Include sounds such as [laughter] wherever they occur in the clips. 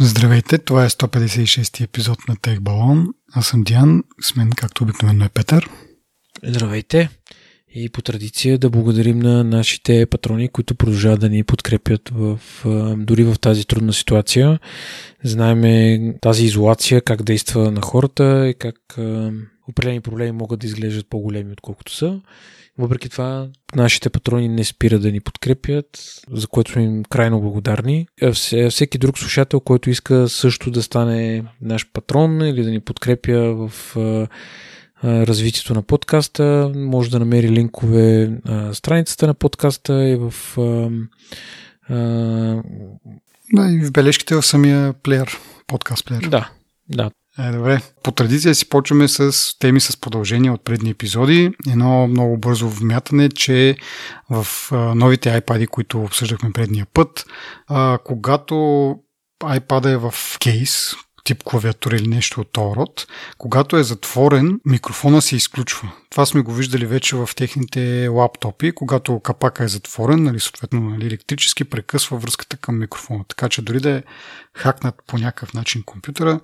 Здравейте, това е 156 епизод на Тех Балон. Аз съм Диан, с мен както обикновено е Петър. Здравейте и по традиция да благодарим на нашите патрони, които продължават да ни подкрепят в, дори в тази трудна ситуация. Знаеме тази изолация, как действа на хората и как определени проблеми могат да изглеждат по-големи, отколкото са. Въпреки това, нашите патрони не спират да ни подкрепят, за което сме им крайно благодарни. Всеки друг слушател, който иска също да стане наш патрон или да ни подкрепя в развитието на подкаста, може да намери линкове на страницата на подкаста и в да, и в бележките в самия плеер, подкаст плеер. Да, да. Е, добре. По традиция си почваме с теми с продължение от предни епизоди. Едно много бързо вмятане, че в новите iPad, които обсъждахме предния път, когато iPad е в кейс, тип клавиатура или нещо от този род, когато е затворен, микрофона се изключва. Това сме го виждали вече в техните лаптопи, когато капака е затворен, нали, съответно нали, електрически прекъсва връзката към микрофона. Така че дори да е хакнат по някакъв начин компютъра,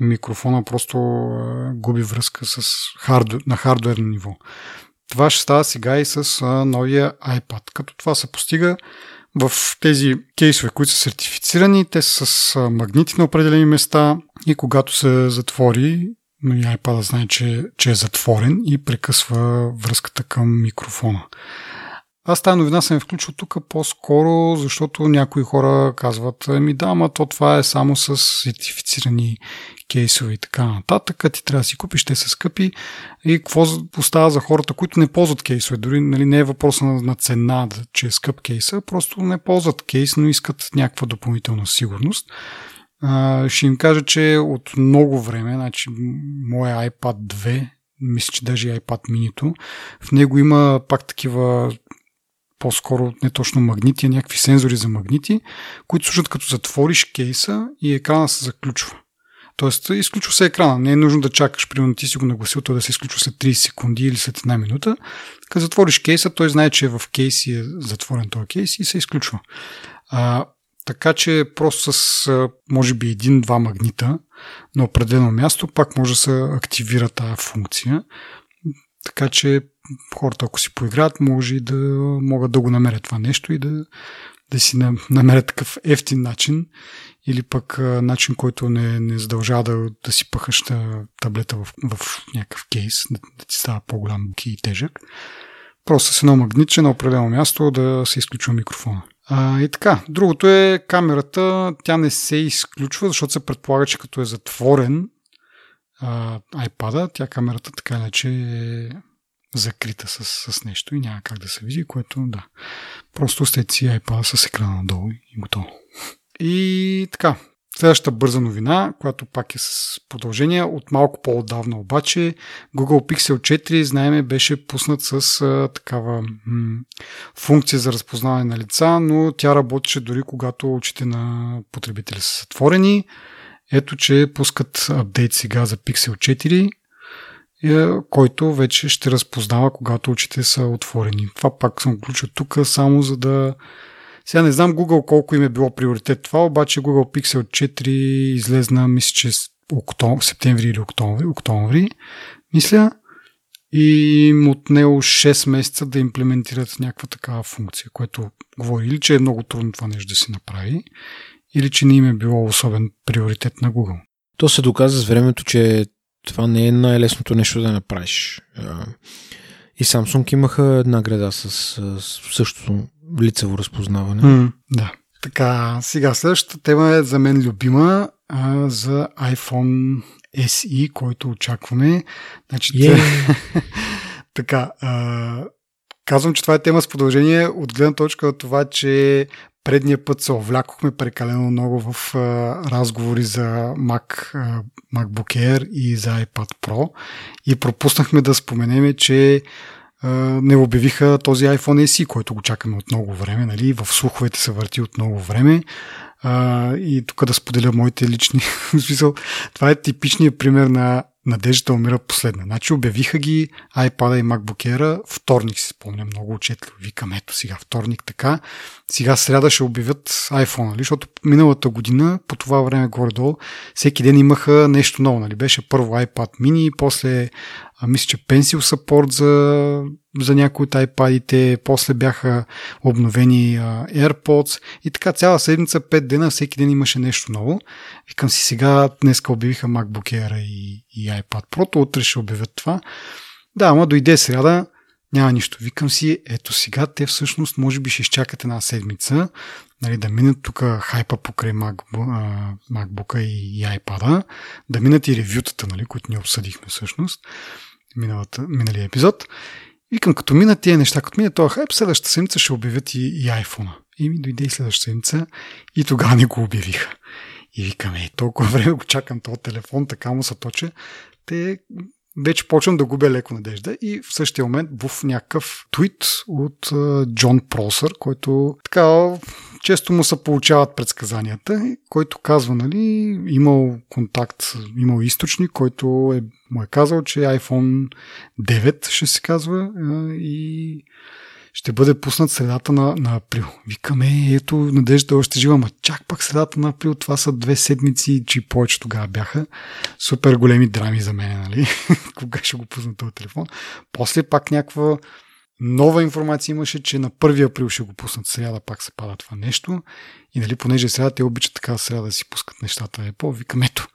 микрофона просто губи връзка с хардвер, на хардуерно ниво. Това ще става сега и с новия iPad. Като това се постига в тези кейсове, които са сертифицирани, те са с магнити на определени места и когато се затвори, нали, iPad знае, че, че е затворен и прекъсва връзката към микрофона. Аз тази новина съм включил тук по-скоро, защото някои хора казват, ми да, ама то това е само с сертифицирани кейсове и така нататък. Ти трябва да си купиш, те са скъпи. И какво остава за хората, които не ползват кейсове? Дори нали, не е въпрос на, на цена, че е скъп кейса, просто не ползват кейс, но искат някаква допълнителна сигурност. А, ще им кажа, че от много време, значи моя iPad 2, мисля, че даже iPad mini в него има пак такива по-скоро не точно магнити, а някакви сензори за магнити, които служат като затвориш кейса и екрана се заключва. Тоест, изключва се екрана. Не е нужно да чакаш, примерно ти си го нагласил, той да се изключва след 30 секунди или след една минута. Като затвориш кейса, той знае, че е в кейс и е затворен този кейс и се изключва. А, така че просто с, може би, един-два магнита на определено място пак може да се активира тази функция. Така че хората, ако си поиграят, може и да могат да го намерят това нещо и да, да си намерят такъв ефтин начин или пък начин, който не, не задължава да, да си пъхаш таблета в, в някакъв кейс, да, да ти става по-голям и тежък. Просто с едно магнитче на определено място да се изключва микрофона. А, и така, другото е камерата, тя не се изключва, защото се предполага, че като е затворен а, iPad, тя камерата така иначе е закрита с, с нещо и няма как да се види, което да. Просто оставете си iPad с екрана надолу и готово. И така, следващата бърза новина, която пак е с продължение от малко по-отдавна обаче, Google Pixel 4, знаеме, беше пуснат с а, такава м- функция за разпознаване на лица, но тя работеше дори когато очите на потребители са затворени. Ето, че пускат апдейт сега за Pixel 4, е, който вече ще разпознава, когато очите са отворени. Това пак съм включил тук само за да сега не знам Google колко им е било приоритет това, обаче Google Pixel 4 излезна, мисля, че октом, септември или октомври, октомври, мисля, и им отнело 6 месеца да имплементират някаква такава функция, което говори или че е много трудно това нещо да се направи, или че не им е било особен приоритет на Google. То се доказа с времето, че това не е най-лесното нещо да направиш. И Samsung имаха една града с, с същото лицево разпознаване. Mm, да. Така, сега следващата тема е за мен любима а, за iPhone SE, който очакваме. Значи, yeah. [laughs] така, а, казвам, че това е тема с продължение от гледна точка от това, че предния път се овлякохме прекалено много в а, разговори за Mac, а, MacBook Air и за iPad Pro и пропуснахме да споменеме, че не обявиха този iPhone SE, който го чакаме от много време. Нали? В слуховете се върти от много време. А, и тук да споделя моите лични [laughs] смисъл. Това е типичният пример на надеждата умира последна. Значи обявиха ги iPad и MacBook Air вторник, си спомня много отчетливо. Викам, ето сега вторник така. Сега сряда ще обявят iPhone, нали? защото миналата година, по това време горе-долу, всеки ден имаха нещо ново. Нали? Беше първо iPad mini, после а, мисля, че Pencil Support за, за някои от iPad-ите, после бяха обновени а, AirPods и така цяла седмица, 5 дена, всеки ден имаше нещо ново. Викам си сега, днеска обявиха MacBook Air и, и iPad Pro, утре ще обявят това. Да, ама дойде сряда, няма нищо. Викам си, ето сега те всъщност може би ще изчакат една седмица, нали, да минат тук хайпа покрай MacBook и, и iPad, да минат и ревютата, нали, които ни обсъдихме всъщност миналата, миналия епизод. Викам, като минат тия неща, като минат този хайп, следващата седмица ще обявят и, и iPhone. И ми дойде и следващата седмица и тогава не го обявиха. И викам, е, толкова [laughs] време го чакам този телефон, така му се точе. Те вече почвам да губя леко надежда и в същия момент був някакъв твит от Джон Просър, който така често му се получават предсказанията, който казва, нали, имал контакт, имал източник, който е, му е казал, че iPhone 9 ще се казва и ще бъде пуснат средата на, на април. Викаме, ето, надежда още жива, ма чак пак средата на април, това са две седмици, че повече тогава бяха. Супер големи драми за мен, нали? [laughs] Кога ще го пусна този телефон. После пак някаква Нова информация имаше, че на 1 април ще го пуснат сряда, пак се пада това нещо. И нали, понеже сряда те обичат така сряда да си пускат нещата. Е по викам, ето,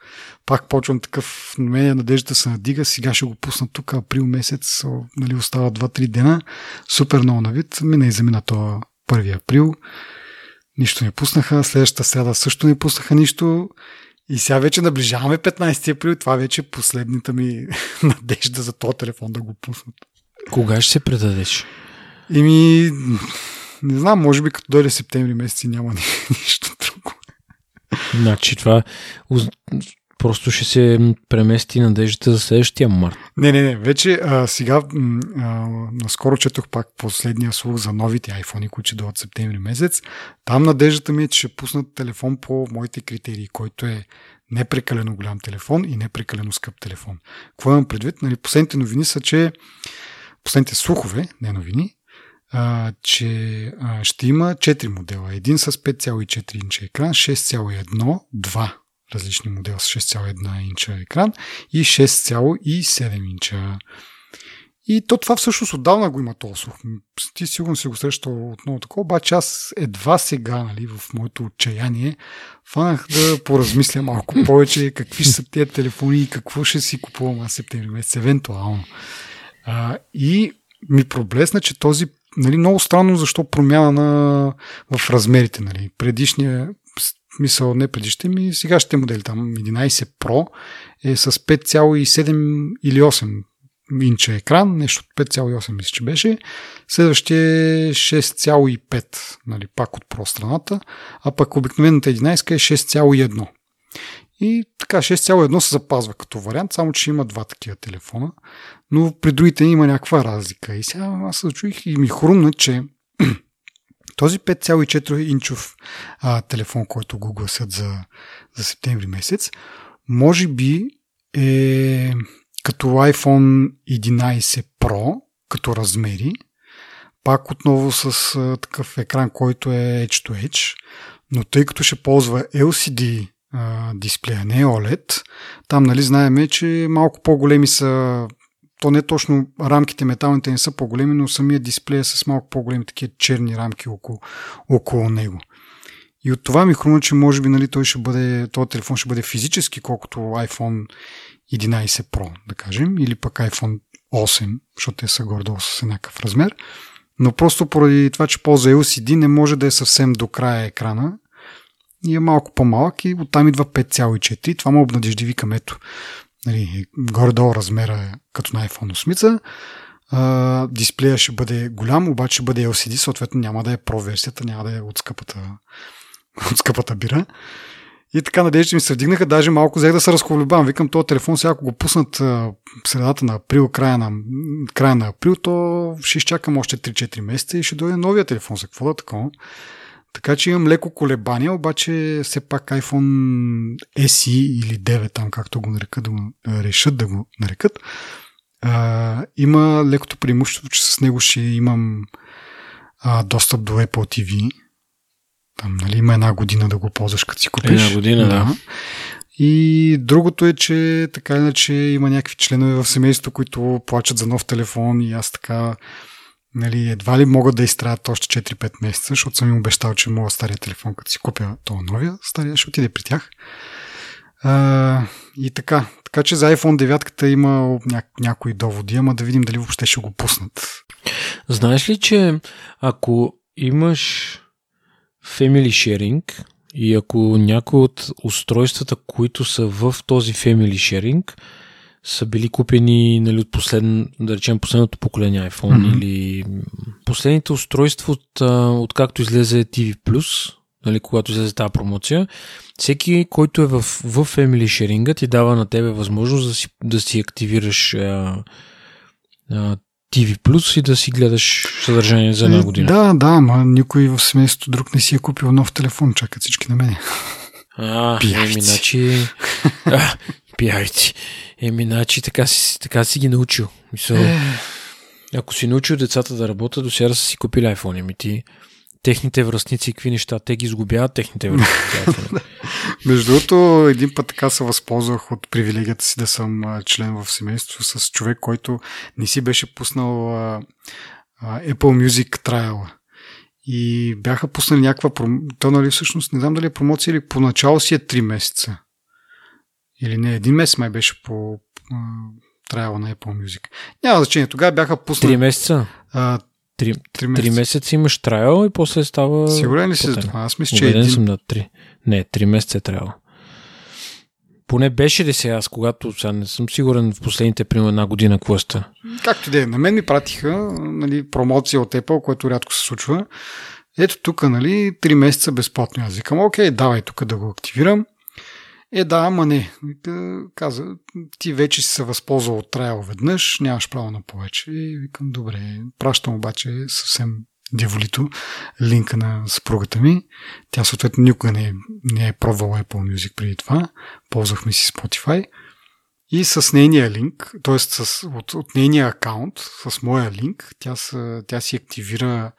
пак почвам такъв, на мен надежда се надига, сега ще го пуснат тук април месец, нали, остава 2-3 дена. Супер много на вид. Мина и замина това 1 април. Нищо не пуснаха. Следващата сряда също не пуснаха нищо. И сега вече наближаваме 15 април. Това вече е последната ми [laughs] надежда за този телефон да го пуснат. Кога ще се предадеш? Еми, не знам, може би като дойде септември месец и няма [laughs] нищо друго. Значи това просто ще се премести надеждата за следващия март. Не, не, не. Вече а, сега, а, наскоро четох пак последния слух за новите iPhone, които ще дойдат септември месец. Там надеждата ми е, че ще пуснат телефон по моите критерии, който е непрекалено голям телефон и непрекалено скъп телефон. Какво имам предвид? Нали, последните новини са, че последните слухове, не новини, а, че а, ще има 4 модела. Един с 5,4 инча екран, 6,1, 2 различни модела с 6,1 инча екран и 6,7 инча. И то това всъщност отдавна го има този слух. Ти сигурно си го срещал отново такова, обаче аз едва сега, нали, в моето отчаяние, фанах да поразмисля малко [laughs] повече какви ще са тези телефони и какво ще си купувам аз септември месец, евентуално. А, и ми проблесна, че този нали, много странно защо промяна на, в размерите. Нали. Предишния, мисъл, не предишните ми, сегашните модели, там 11 Pro е с 5,7 или 8 инча екран, нещо от 5,8 мисля, че беше. Следващия е 6,5, нали, пак от Pro страната, а пък обикновената 11 е 6,1. И така 6,1 се запазва като вариант, само че има два такива телефона, но при другите има някаква разлика. И сега аз се чуих и ми хрумна, че [clears throat] този 5,4 инчов а, телефон, който го гласят за, за септември месец, може би е като iPhone 11 Pro, като размери, пак отново с а, такъв екран, който е Edge to Edge, но тъй като ще ползва LCD дисплея, не е OLED. Там, нали, знаеме, че малко по-големи са то не точно рамките металните не са по-големи, но самия дисплей е с малко по-големи такива черни рамки около, около него. И от това ми хрумна, че може би нали, той ще бъде, този телефон ще бъде физически, колкото iPhone 11 Pro, да кажем, или пък iPhone 8, защото те са гордо с еднакъв размер. Но просто поради това, че ползва LCD, не може да е съвсем до края екрана и е малко по-малък и оттам идва 5,4. Това му обнадежди, викам, ето, нали, горе-долу размера е като на iPhone 8. А, дисплея ще бъде голям, обаче ще бъде LCD, съответно няма да е Pro версията, няма да е от скъпата, [laughs] от скъпата бира. И така надежда ми се вдигнаха, даже малко взех да се разколебам. Викам, този телефон сега, ако го пуснат в средата на април, края на, края на април, то ще изчакам още 3-4 месеца и ще дойде новия телефон. За какво да такова? Така че имам леко колебания, обаче все пак iPhone SE или 9, там както го нарекат, да го решат да го нарекат, а, има лекото преимущество, че с него ще имам а, достъп до Apple TV. Там, нали, има една година да го ползваш, като си купиш. Една година, да. И другото е, че така иначе има някакви членове в семейството, които плачат за нов телефон и аз така нали, едва ли могат да изтраят още 4-5 месеца, защото съм им обещал, че мога стария телефон, като си купя този новия, стария ще отиде при тях. А, и така. Така че за iPhone 9 има ня- някои доводи, ама да видим дали въобще ще го пуснат. Знаеш ли, че ако имаш Family Sharing и ако някои от устройствата, които са в този Family Sharing, са били купени нали, от последно, да речем последното поколение iPhone mm-hmm. или последните устройства от, от както излезе TV+, нали, когато излезе тази промоция, всеки, който е в, в Family Sharing, ти дава на тебе възможност да си, да си активираш а, а, TV Plus и да си гледаш съдържание за една е, година. Да, да, ма никой в семейството друг не си е купил нов телефон, чакат всички на мене. А, еми, значи... [laughs] пиявици. Еми, значи така си, така си ги научил. Мисъл, ако си научил децата да работят, до сега са си купили iPhone. Еми ти, техните връзници, какви неща, те ги изгубяват техните връзници. [laughs] Между другото, един път така се възползвах от привилегията си да съм член в семейство с човек, който не си беше пуснал а, а, Apple Music Trial. И бяха пуснали някаква... То, нали, всъщност, не знам дали е промоция или поначало си е 3 месеца. Или не, един месец май беше по траяла на Apple Music. Няма значение. Тогава бяха пуснали... Три месеца? А, Три, три, месеца. три месеца имаш трайл и после става... Сигурен ли си за това? Аз мисля, че един... съм на три. Не, три месеца е трайл. Поне беше ли сега, аз когато сега не съм сигурен в последните примерно една година какво сте. Както да е, на мен ми пратиха нали, промоция от Apple, което рядко се случва. Ето тук, нали, три месеца безплатно. Аз викам, окей, давай тук да го активирам. Е, да, ама не. Каза, ти вече си се възползвал от трайл веднъж, нямаш право на повече. И викам, добре, пращам обаче съвсем дяволито линка на съпругата ми. Тя съответно никога не е, не е пробвала Apple Music преди това. Ползвахме си Spotify. И с нейния линк, т.е. от, от нейния акаунт, с моя линк, тя, са, тя си активира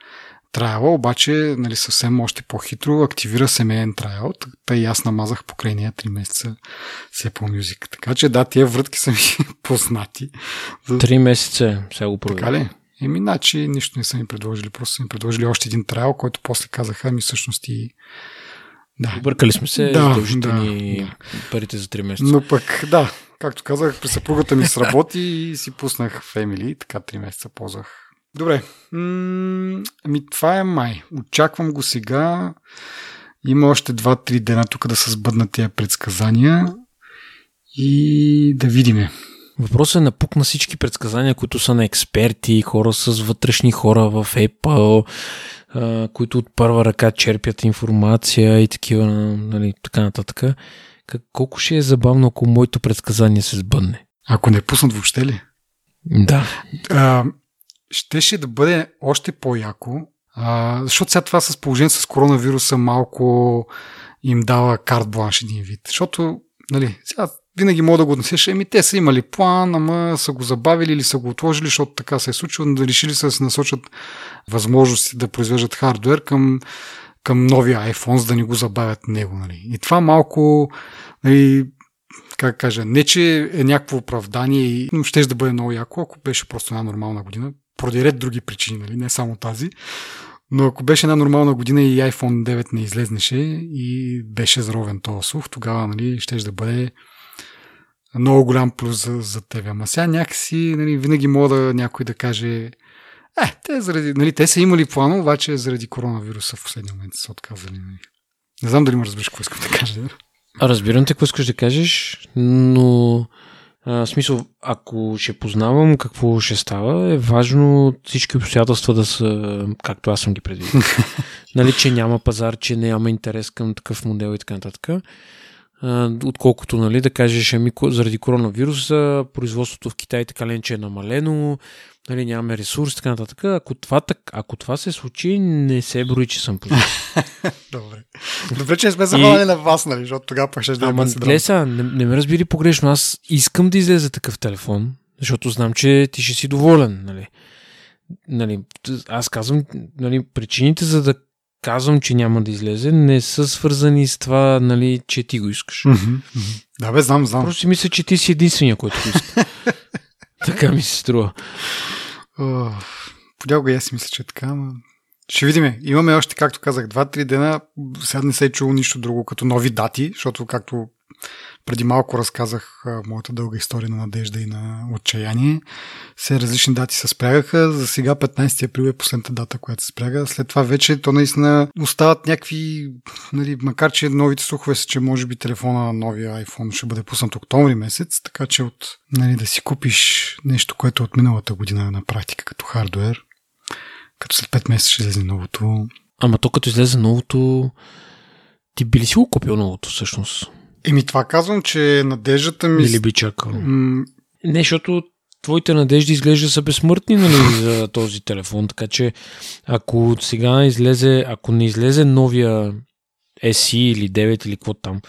трайла, обаче нали, съвсем още по-хитро активира семейен трайл, тъй и аз намазах покрай нея 3 месеца с Apple Music. Така че да, тия врътки са ми [laughs] познати. Три месеца, сега го проверя. Така ли? Еми, значи нищо не са ми предложили, просто са ми предложили още един трайл, който после казаха ми всъщност и да. Объркали сме се, да, да, ни да. парите за 3 месеца. Но пък, да, както казах, при съпругата ми сработи и си пуснах Family, така 3 месеца ползвах Добре. ами това е май. Очаквам го сега. Има още 2-3 дена тук да се сбъднат тия предсказания и да видиме. Въпросът е напук на всички предсказания, които са на експерти, хора с вътрешни хора в Apple, които от първа ръка черпят информация и такива, нали, така нататък. Колко ще е забавно, ако моето предсказание се сбъдне? Ако не пуснат въобще ли? Да. А, щеше да бъде още по-яко, а, защото сега това с положение с коронавируса малко им дава карт бланш един вид. Защото, нали, сега винаги мога да го отнесеш, еми те са имали план, ама са го забавили или са го отложили, защото така се е случило, да решили са да се насочат възможности да произвеждат хардвер към, към новия iPhone, за да не го забавят него. Нали. И това малко, нали, как кажа, не че е някакво оправдание, но ще да бъде много яко, ако беше просто една нормална година поради ред други причини, нали? не само тази. Но ако беше една нормална година и iPhone 9 не излезнеше и беше заровен този слух, тогава нали, ще да бъде много голям плюс за, за тебе. Ама сега някакси нали, винаги мога да някой да каже е, те, заради, нали, те са имали план, обаче заради коронавируса в последния момент са отказали. Нали. Не знам дали ме разбираш какво искам да кажа. Разбирам те какво искаш да кажеш, но в смисъл, ако ще познавам какво ще става, е важно всички обстоятелства да са както аз съм ги предвидил. [laughs] нали, че няма пазар, че няма интерес към такъв модел и така нататък. отколкото нали, да кажеш, ами заради коронавируса, производството в Китай така ленче е намалено, нали, нямаме ресурс, така нататък. Ако това, так, ако това се случи, не се брои, че съм против. [laughs] Добре. Добре, че сме захванали и... на вас, нали, защото тогава пък ще да Ама, сега, не, не ме разбери погрешно. Аз искам да излезе такъв телефон, защото знам, че ти ще си доволен, нали. Нали, аз казвам, нали, причините за да казвам, че няма да излезе, не са свързани с това, нали, че ти го искаш. Mm-hmm. Да, бе, знам, знам. Просто си мисля, че ти си единствения, който го иска. [laughs] така ми се струва. Понякога аз си мисля, че е така, но... Ще видим. Имаме още, както казах, 2-3 дена. Сега не се е чуло нищо друго като нови дати, защото, както преди малко разказах моята дълга история на надежда и на отчаяние. Все различни дати се спрягаха. За сега 15 април е последната дата, която се спряга. След това вече то наистина остават някакви, нали, макар че новите слухове са, че може би телефона на новия iPhone ще бъде пуснат октомври месец, така че от, нали, да си купиш нещо, което е от миналата година на практика като хардвер, като след 5 месеца ще излезе новото. Ама то като излезе новото, ти би ли си го купил новото всъщност? Еми това казвам, че надеждата ми... Или би чакал? М... Не, защото твоите надежди изглежда са безсмъртни нали, [laughs] за този телефон, така че ако сега излезе, ако не излезе новия SE или 9 или какво там,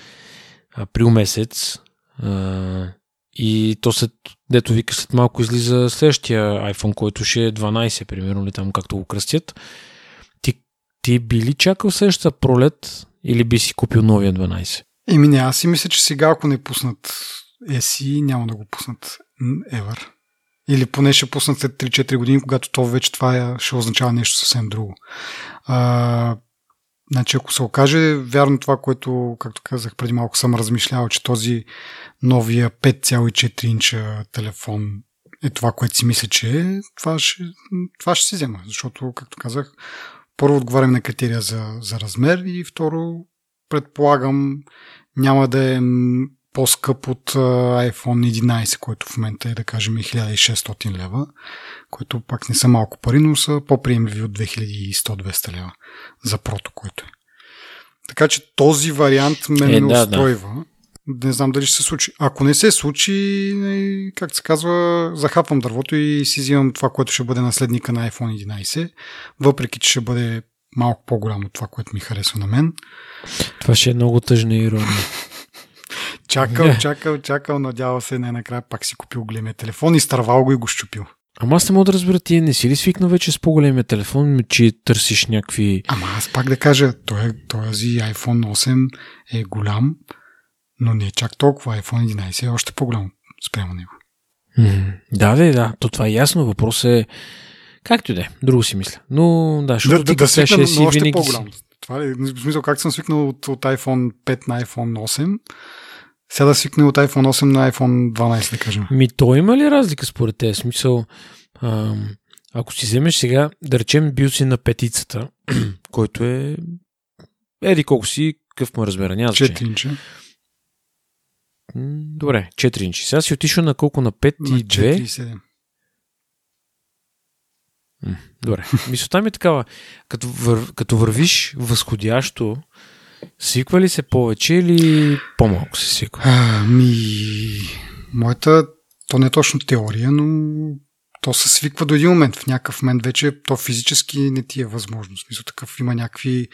април месец, а, и то след, дето вика след малко излиза следващия iPhone, който ще е 12, примерно, или там както го кръстят, ти, ти би ли чакал следващата пролет или би си купил новия 12? Еми не, аз си мисля, че сега ако не пуснат SE, няма да го пуснат ever. Или поне ще пуснат след 3-4 години, когато то вече това е, ще означава нещо съвсем друго. А, значи, ако се окаже вярно това, което, както казах преди малко, съм размишлял, че този новия 5,4 инча телефон е това, което си мисля, че е, това ще, това ще си взема. Защото, както казах, първо отговарям на критерия за, за размер и второ предполагам няма да е по-скъп от iPhone 11, който в момента е да кажем 1600 лева, което пак не са малко пари, но са по-приемливи от 2100-200 лева за прото, което е. Така че този вариант ме е, ме да, устройва. Да. Не знам дали ще се случи. Ако не се случи, как се казва, захапвам дървото и си взимам това, което ще бъде наследника на iPhone 11, въпреки че ще бъде малко по-голямо от това, което ми харесва на мен. Това ще е много тъжна ирония. [laughs] чакал, чакал, чакал, надява се най-накрая пак си купил големия телефон, изтървал го и го щупил. Ама аз не мога да разбера, ти не си ли свикнал вече с по-големия телефон, че търсиш някакви... Ама аз пак да кажа, той, този iPhone 8 е голям, но не е чак толкова. iPhone 11 е още по-голям спрямо него. Mm, да, да, да. То това е ясно. Въпрос е Както и да е, друго си мисля. Но да, защото да, да, свикна, си още винаги по-голям. Си... Това е, в смисъл, как съм свикнал от, от iPhone 5 на iPhone 8, сега да свикне от iPhone 8 на iPhone 12, да кажем. Ми, то има ли разлика според те? Смисъл, ам, ако си вземеш сега, да речем, бил си на петицата, [clears throat] който е еди колко си, какъв му размера, няма 4 инча. Добре, 4 инчи. Сега си отишъл на колко? На 5 на и 2? 4,7. Добре. Мисълта ми е такава. Като, вър, като вървиш възходящо, свиква ли се повече или по-малко се свиква? Ами, моята, то не е точно теория, но то се свиква до един момент. В някакъв момент вече то физически не ти е възможно. Смисъл такъв има някакви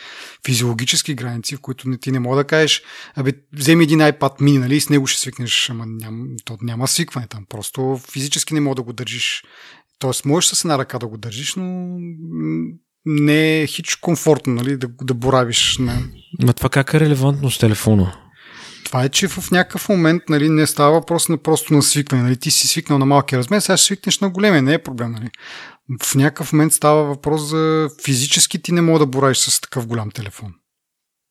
физиологически граници, в които не ти не мога да кажеш, абе, вземи един iPad mini, нали, и с него ще свикнеш, ама ням, то няма свикване там. Просто физически не мога да го държиш Тоест, можеш с една ръка да го държиш, но не е хич комфортно, нали, да, да боравиш. На... Ма това как е релевантно с телефона? Това е, че в някакъв момент нали, не става въпрос на просто на свикване. Нали. Ти си свикнал на малкия размер, сега ще свикнеш на големия, не е проблем. Нали. В някакъв момент става въпрос за физически ти не мога да боравиш с такъв голям телефон.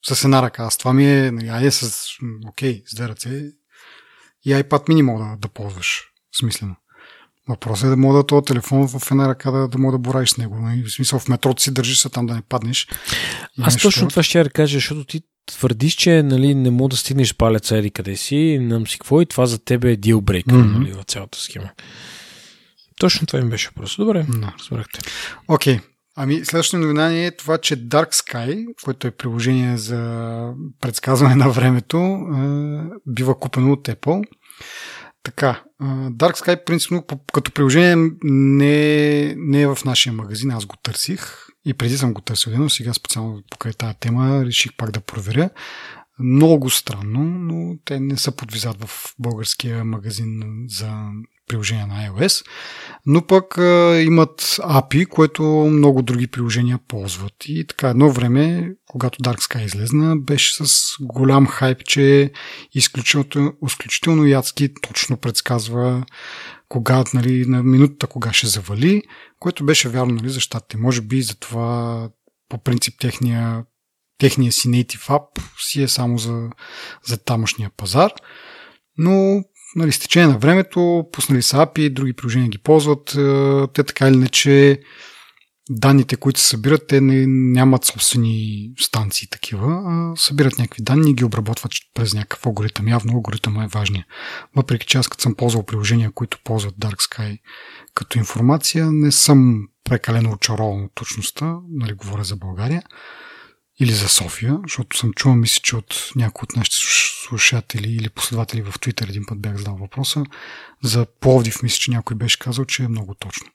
С една ръка. Аз това ми е, нали, айде с, окей, с две ръце и iPad mini мога да, да ползваш. Смислено. Въпросът е да мога да този телефон в една ръка да, да мога да боравиш с него. Нали? В смисъл в метрото си държиш се там да не паднеш. Аз нещо... точно това ще я кажа, защото ти твърдиш, че нали, не мога да стигнеш палеца еди къде си, нам си какво и това за тебе е дилбрейкър mm-hmm. нали, в цялата схема. Точно това им беше просто. Добре, no. разбрахте. Окей. Okay. Ами, следващата новина е това, че Dark Sky, което е приложение за предсказване на времето, бива купено от Apple. Така, Dark Sky принципно като приложение не, не е в нашия магазин, аз го търсих и преди съм го търсил, но сега специално покрай тази тема реших пак да проверя. Много странно, но те не са подвизат в българския магазин за приложения на iOS, но пък а, имат API, което много други приложения ползват. И така едно време, когато Dark Sky излезна, беше с голям хайп, че изключително, изключително ядски точно предсказва кога, нали, на минутата кога ще завали, което беше вярно нали, за щатите. Може би за това по принцип техния, техния си native app си е само за, за тамошния пазар. Но нали, с течение на времето, пуснали са API, други приложения ги ползват. Е, те така или иначе данните, които се събират, те не, нямат собствени станции такива, а събират някакви данни и ги обработват през някакъв алгоритъм. Явно алгоритъм е важния. Въпреки че аз като съм ползвал приложения, които ползват Dark Sky като информация, не съм прекалено очарован от точността, нали говоря за България или за София, защото съм чувал, мисля, че от някои от нашите слушатели или последователи в Twitter един път бях задал въпроса. За Пловдив мисля, че някой беше казал, че е много точно.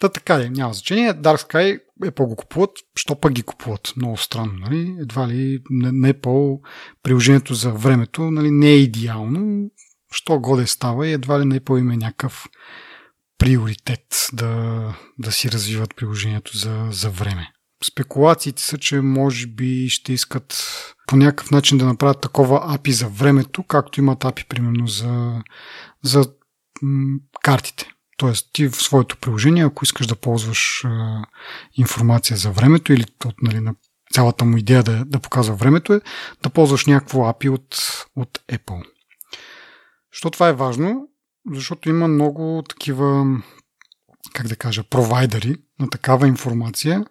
Та така ли, няма значение. Dark Sky е по го купуват, що пък ги купуват? Много странно, нали? Едва ли не е по приложението за времето, нали? Не е идеално, що годе става и едва ли не е по име някакъв приоритет да, да си развиват приложението за, за време. Спекулациите са, че може би ще искат по някакъв начин да направят такова API за времето, както имат API примерно за, за м- картите. Тоест ти в своето приложение, ако искаш да ползваш а, информация за времето или от, нали, на цялата му идея да, да показва времето е да ползваш някакво API от, от Apple. Що това е важно? Защото има много такива, как да кажа, провайдери на такава информация,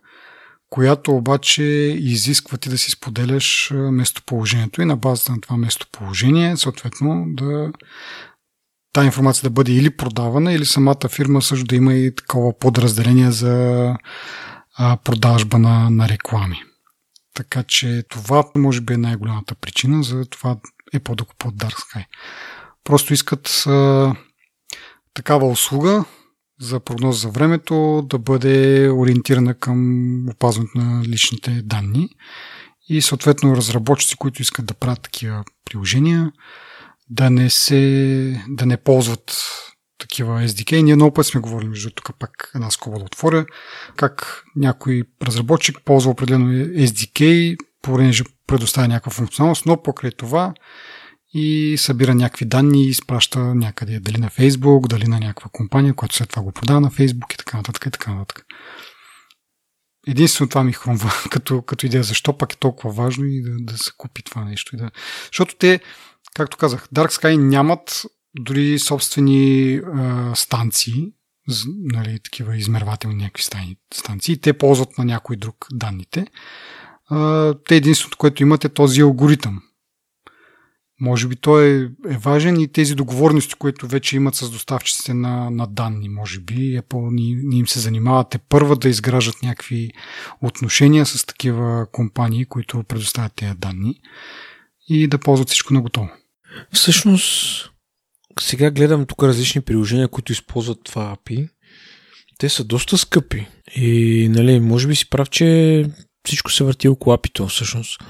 която обаче изисква ти да си споделяш местоположението и на базата на това местоположение, съответно, да тази информация да бъде или продавана, или самата фирма също да има и такова подразделение за продажба на, на реклами. Така че това може би е най-голямата причина за това е по-да купуват Dark Sky. Просто искат а, такава услуга, за прогноза за времето да бъде ориентирана към опазването на личните данни и съответно разработчици, които искат да правят такива приложения, да не, се, да не ползват такива SDK. Ние много път сме говорили, между тук пак една скоба да отворя, как някой разработчик ползва определено SDK, понеже предоставя някаква функционалност, но покрай това и събира някакви данни и изпраща някъде, дали на Фейсбук, дали на някаква компания, която след това го продава на Фейсбук и така нататък и така нататък. Единствено това ми хрумва [laughs] като, като идея, защо пак е толкова важно и да, да се купи това нещо. И да... Защото те, както казах, Dark Sky нямат дори собствени а, станции, нали, такива измервателни някакви станции. Те ползват на някой друг данните. А, те единственото, което имат е този алгоритъм, може би той е, е важен и тези договорности, които вече имат с доставчиците на, на данни. Може би Apple ни, ни им се занимавате първа да изграждат някакви отношения с такива компании, които предоставят тези данни и да ползват всичко на готово. Всъщност, сега гледам тук различни приложения, които използват това API. Те са доста скъпи. И, нали, може би си прав, че всичко се върти около API-то, всъщност.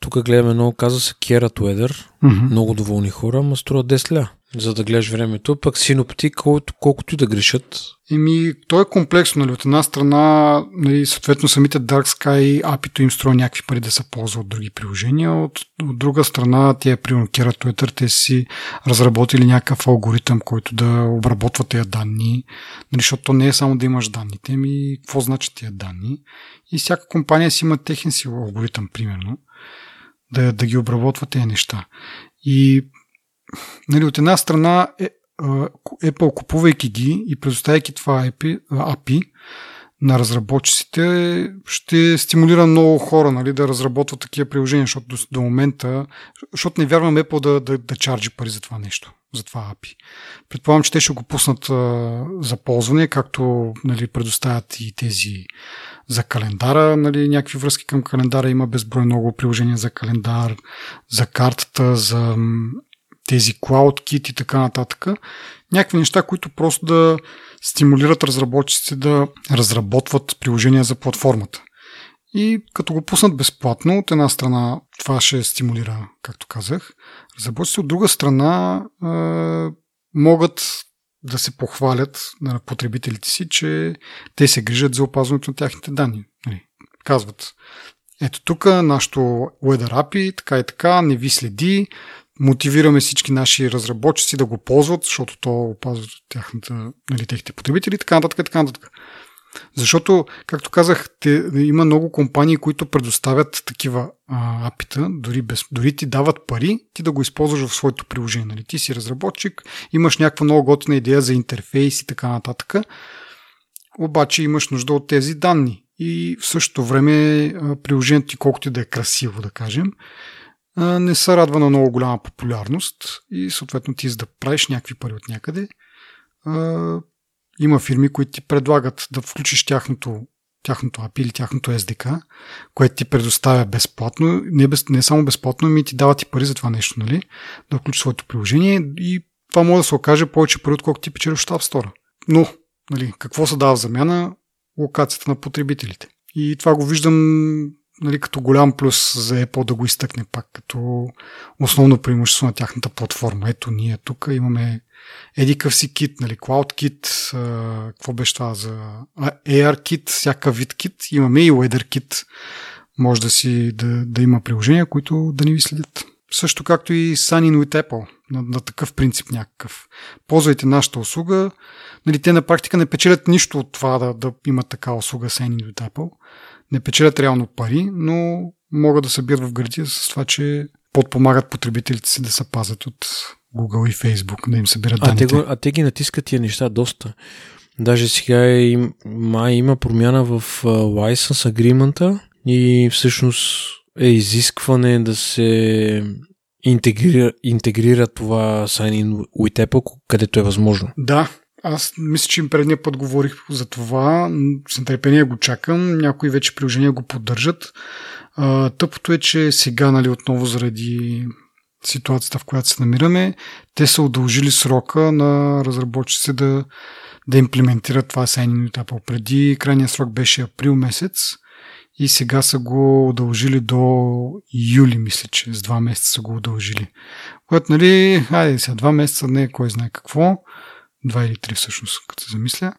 Тук гледаме много, каза се Kerat Weather. Mm-hmm. Много доволни хора, ама струва 10 ля. За да гледаш времето, пък синоптик, колкото, колкото и да грешат. Еми, то е комплексно, нали? От една страна, нали, съответно самите Dark Sky API-то им струва някакви пари да се ползва от други приложения. От, от друга страна, тия, примерно, Kerat Weather, те си разработили някакъв алгоритъм, който да обработва тези данни. Нали, защото то не е само да имаш данните, ами какво значат тези данни. И всяка компания си има техен си алгоритъм, примерно да, да ги обработва тези неща. И нали, от една страна е, Apple, купувайки ги и предоставяйки това API, API на разработчиците ще стимулира много хора нали, да разработват такива приложения, защото до, до момента, защото не вярвам Apple да, да, да чарджи пари за това нещо, за това API. Предполагам, че те ще го пуснат а, за ползване, както нали, предоставят и тези за календара, нали, някакви връзки към календара, има безброй много приложения за календар, за картата, за тези CloudKit и така нататък. Някакви неща, които просто да стимулират разработчиците да разработват приложения за платформата. И като го пуснат безплатно, от една страна това ще стимулира, както казах, разработчиците, от друга страна е, могат да се похвалят на потребителите си, че те се грижат за опазването на тяхните данни. Нали, казват, ето тук нашото Weather API, така и така, не ви следи, мотивираме всички наши разработчици да го ползват, защото то опазва тяхната, нали, техните потребители така нататък, така нататък. Защото, както казах, те, има много компании, които предоставят такива а, апита, дори, без, дори ти дават пари, ти да го използваш в своето приложение. Нали? Ти си разработчик, имаш някаква много готина идея за интерфейс и така нататък, обаче имаш нужда от тези данни. И в същото време приложението ти, колкото и да е красиво, да кажем, не се радва на много голяма популярност и съответно ти за да правиш някакви пари от някъде, има фирми, които ти предлагат да включиш тяхното, тяхното API или тяхното SDK, което ти предоставя безплатно, не, без, не само безплатно, ами ти дават и пари за това нещо, нали? Да включиш своето приложение и това може да се окаже повече пари, отколкото ти печелиш в App. Но, нали, какво се дава в замяна? Локацията на потребителите. И това го виждам нали, като голям плюс за Apple да го изтъкне пак като основно преимущество на тяхната платформа. Ето ние тук имаме едикъв си кит, нали, CloudKit, какво беше това за ARKit, всяка вид кит, имаме и WeatherKit. Може да си да, да има приложения, които да ни ви следят. Също както и Sign in with Apple, на, на такъв принцип някакъв. Ползвайте нашата услуга. Нали, те на практика не печелят нищо от това да, да имат такава услуга Sign in with Apple не печелят реално пари, но могат да се бият в гърдия с това, че подпомагат потребителите си да се пазят от Google и Facebook, да им събират данните. А те, го, а те ги натискат тия неща доста. Даже сега им, май има промяна в uh, license agreement и всъщност е изискване да се интегрира, интегрира това Sign-in with Apple, където е възможно. Да, аз мисля, че им предния път говорих за това. С нетърпение го чакам. Някои вече приложения го поддържат. Тъпото е, че сега, нали, отново заради ситуацията, в която се намираме, те са удължили срока на разработчиците да, да имплементират това Signing Apple. Преди крайният срок беше април месец и сега са го удължили до юли, мисля, че с два месеца са го удължили. Което, нали, хайде сега, два месеца не е кой знае какво. Два или три всъщност, като се замисля.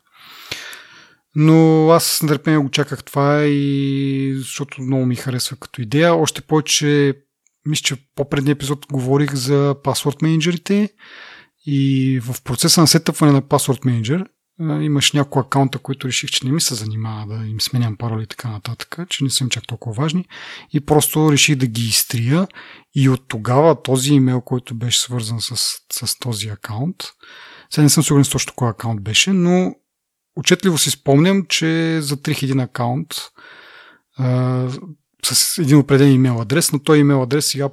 Но аз с нетърпение го чаках това и защото много ми харесва като идея. Още повече, мисля, че по-предния епизод говорих за паспорт менеджерите и в процеса на сетъпване на паспорт менеджер имаш няколко акаунта, които реших, че не ми се занимава да им сменям пароли и така нататък, че не съм чак толкова важни и просто реших да ги изтрия и от тогава този имейл, който беше свързан с, с този акаунт, сега не съм сигурен с точно кой акаунт беше, но отчетливо си спомням, че за 3000 акаунт а, с един определен имейл адрес, но този имейл адрес сега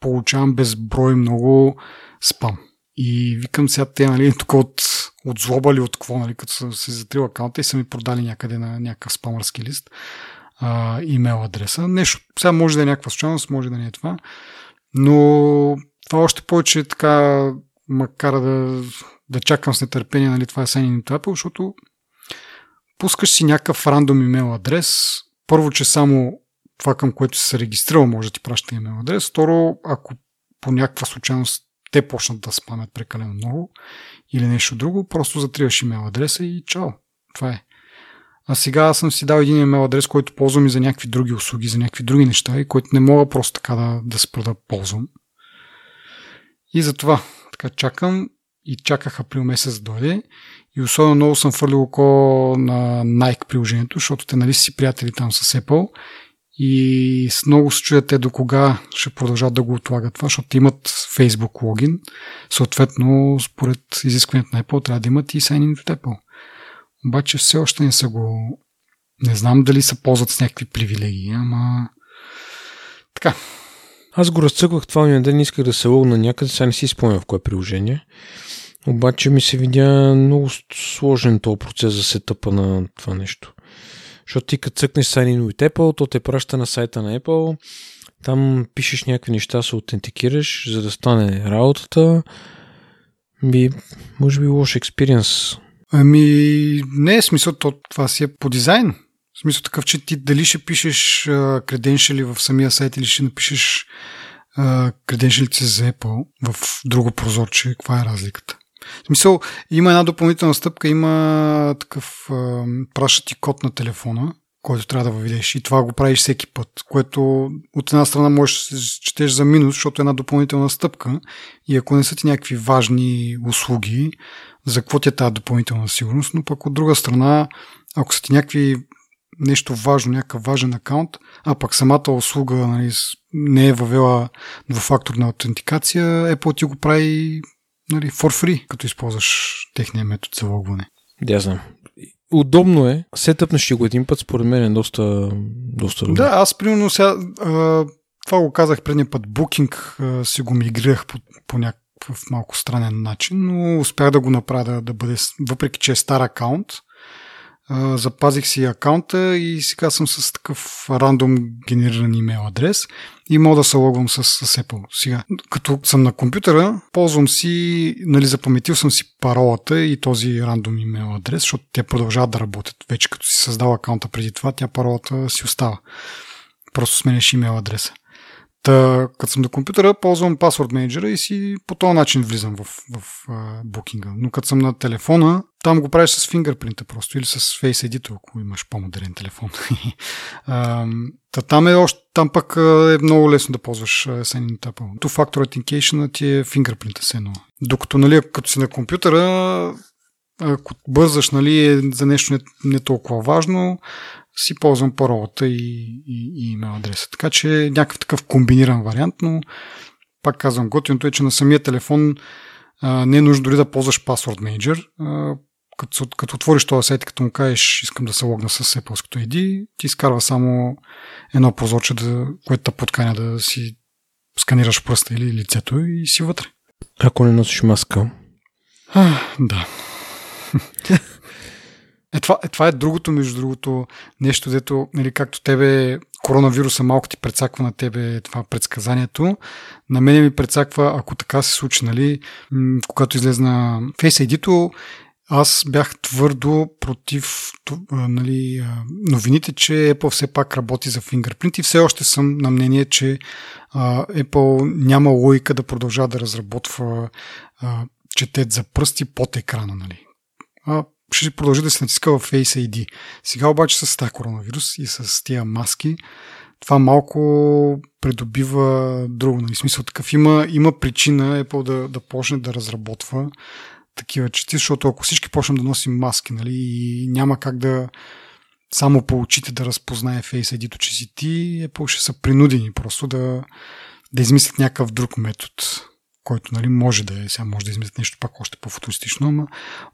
получавам безброй много спам. И викам сега те, нали, [laughs] тук от, от злоба ли от какво, нали, като съм си затрил акаунта и са ми продали някъде на някакъв спамърски лист а, имейл адреса. Нещо, сега може да е някаква случайност, може да не е това, но това още повече така макар да да чакам с нетърпение, нали, това е Signing Apple, защото пускаш си някакъв рандом имейл адрес. Първо, че само това, към което си се регистрирал, може да ти праща имейл адрес. Второ, ако по някаква случайност те почнат да спамят прекалено много или нещо друго, просто затриваш имейл адреса и чао. Това е. А сега аз съм си дал един имейл адрес, който ползвам и за някакви други услуги, за някакви други неща и който не мога просто така да, да спра да ползвам. И затова така чакам и чаках април месец да дойде. И особено много съм фърлил око на Nike приложението, защото те нали си приятели там с Apple и с много се чуят те до кога ще продължат да го отлагат това, защото имат Facebook логин. Съответно, според изискването на Apple, трябва да имат и Sign into Apple. Обаче все още не са го Не знам дали се ползват с някакви привилегии, ама така. Аз го разцъквах това уния ден, исках да се логна някъде, сега не си спомням в кое приложение. Обаче ми се видя много сложен този процес за сетъпа на това нещо. Защото ти като цъкнеш Sign in Apple, то те праща на сайта на Apple, там пишеш някакви неща, се аутентикираш, за да стане работата. Би, може би лош експириенс. Ами, не е смисъл, то, това си е по дизайн. В смисъл такъв, че ти дали ще пишеш креденшали в самия сайт или ще напишеш креденшалите за Apple в друго прозорче, каква е разликата? В смисъл, има една допълнителна стъпка, има такъв, праща ти код на телефона, който трябва да въведеш. И това го правиш всеки път, което от една страна можеш да се четеш за минус, защото е една допълнителна стъпка. И ако не са ти някакви важни услуги, за какво ти е тази допълнителна сигурност, но пък от друга страна, ако са ти някакви нещо важно, някакъв важен акаунт, а пък самата услуга нали, не е въвела двуфакторна аутентикация, Apple ти го прави нали, for free, като използваш техния метод за логване. Да, знам. Удобно е. Сетъпнеш го един път, според мен е доста, доста добре. Да, аз примерно сега, а, това го казах предния път, Booking а, си го мигрирах по, по някакъв малко странен начин, но успях да го направя да, да бъде, въпреки че е стар акаунт, запазих си акаунта и сега съм с такъв рандом генериран имейл адрес и мога да се логвам с, с Apple. Сега, като съм на компютъра, ползвам си, нали, запаметил съм си паролата и този рандом имейл адрес, защото те продължават да работят. Вече като си създал акаунта преди това, тя паролата си остава. Просто сменяш имейл адреса. Та, като съм на компютъра, ползвам паспорт менеджера и си по този начин влизам в, в uh, букинга. Но като съм на телефона, там го правиш с фингърпринта просто или с Face Editor, ако имаш по-модерен телефон. [laughs] та там е още, там пък е много лесно да ползваш Sign Apple. Two Factor Authentication ти е фингърпринта се едно. Докато, нали, като си на компютъра, ако бързаш, нали, е за нещо не, не толкова важно, си ползвам паролата и, и, и имейл адреса. Така че е някакъв такъв комбиниран вариант, но пак казвам, готиното е, че на самия телефон а, не е нужно дори да ползваш Password Manager. А, като, като отвориш този сайт, като му кажеш искам да се логна с Apple ID, ти изкарва само едно прозорче, да, което те подканя да си сканираш пръста или лицето и си вътре. Ако не носиш маска. А, да. [laughs] Е това, е, това е другото, между другото, нещо, дето, нали, както тебе коронавируса малко ти прецаква на тебе това предсказанието. На мене ми прецаква, ако така се случи, нали, когато излезна Face ID-то, аз бях твърдо против нали, новините, че Apple все пак работи за фингърпринт и все още съм на мнение, че Apple няма логика да продължава да разработва четет за пръсти под екрана. Нали. А, ще продължи да се натиска в Face ID. Сега обаче с тази коронавирус и с тия маски, това малко придобива друго. Нали? Смисъл такъв има, има причина Apple да, да почне да разработва такива чети, защото ако всички почнем да носим маски нали, и няма как да само по очите да разпознае Face ID, че си ти, Apple ще са принудени просто да, да измислят някакъв друг метод който нали, може да е, сега може да измислят нещо пак още по-футуристично, ама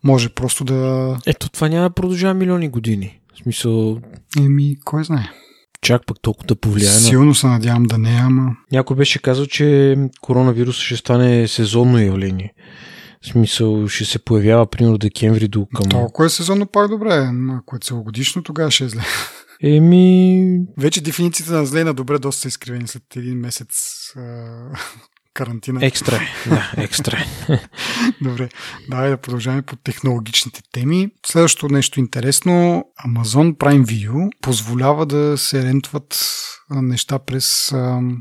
може просто да... Ето това няма да продължава милиони години. В смисъл... Еми, кой знае. Чак пък толкова да повлияе. Силно се надявам да не, ама... Някой беше казал, че коронавирус ще стане сезонно явление. В смисъл ще се появява примерно декември до към... Толкова е сезонно пак добре, ако е целогодишно, тогава ще е зле. Еми... Вече дефинициите на зле и на добре доста са изкривени след един месец [laughs] карантина. Екстра. Да, екстра. [laughs] Добре, давай да продължаваме по технологичните теми. Следващото нещо интересно. Amazon Prime Video позволява да се рентват неща през,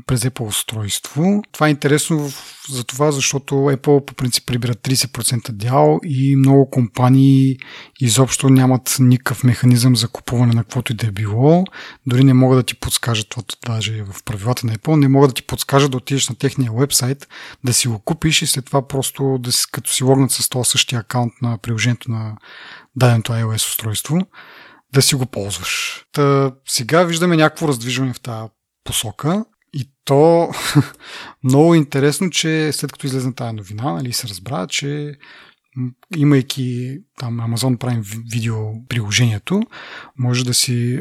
през Apple устройство. Това е интересно за това, защото Apple по принцип прибира 30% дял и много компании изобщо нямат никакъв механизъм за купуване на каквото и да е било. Дори не могат да ти подскажат, това даже в правилата на Apple, не могат да ти подскажат да отидеш на техния вебсайт, да си го купиш и след това просто да си, като си логнат с този същия акаунт на приложението на даденото iOS устройство, да си го ползваш. Та, сега виждаме някакво раздвижване в тази посока и то [laughs] много интересно, че след като излезна тази новина, нали, се разбра, че имайки там Amazon Prime видео приложението, може да си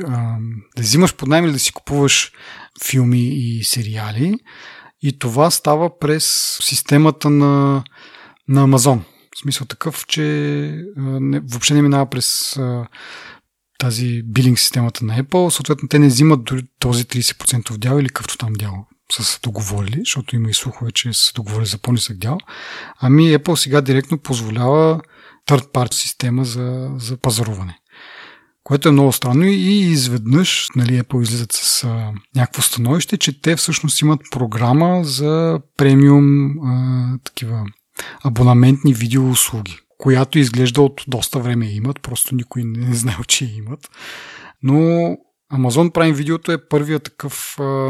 да взимаш под найем или да си купуваш филми и сериали. И това става през системата на, на Amazon. В смисъл такъв, че не, въобще не минава през тази билинг системата на Apple. Съответно, те не взимат дори този 30% дял или какъвто там дял са се договорили, защото има и слухове, че са договорили за по-нисък дял. Ами Apple сега директно позволява third party система за, за пазаруване. Което е много странно и изведнъж нали, Apple излизат с а, някакво становище, че те всъщност имат програма за премиум а, такива абонаментни видеоуслуги, която изглежда от доста време имат, просто никой не знае, че имат. Но Amazon Prime видеото е първият такъв а,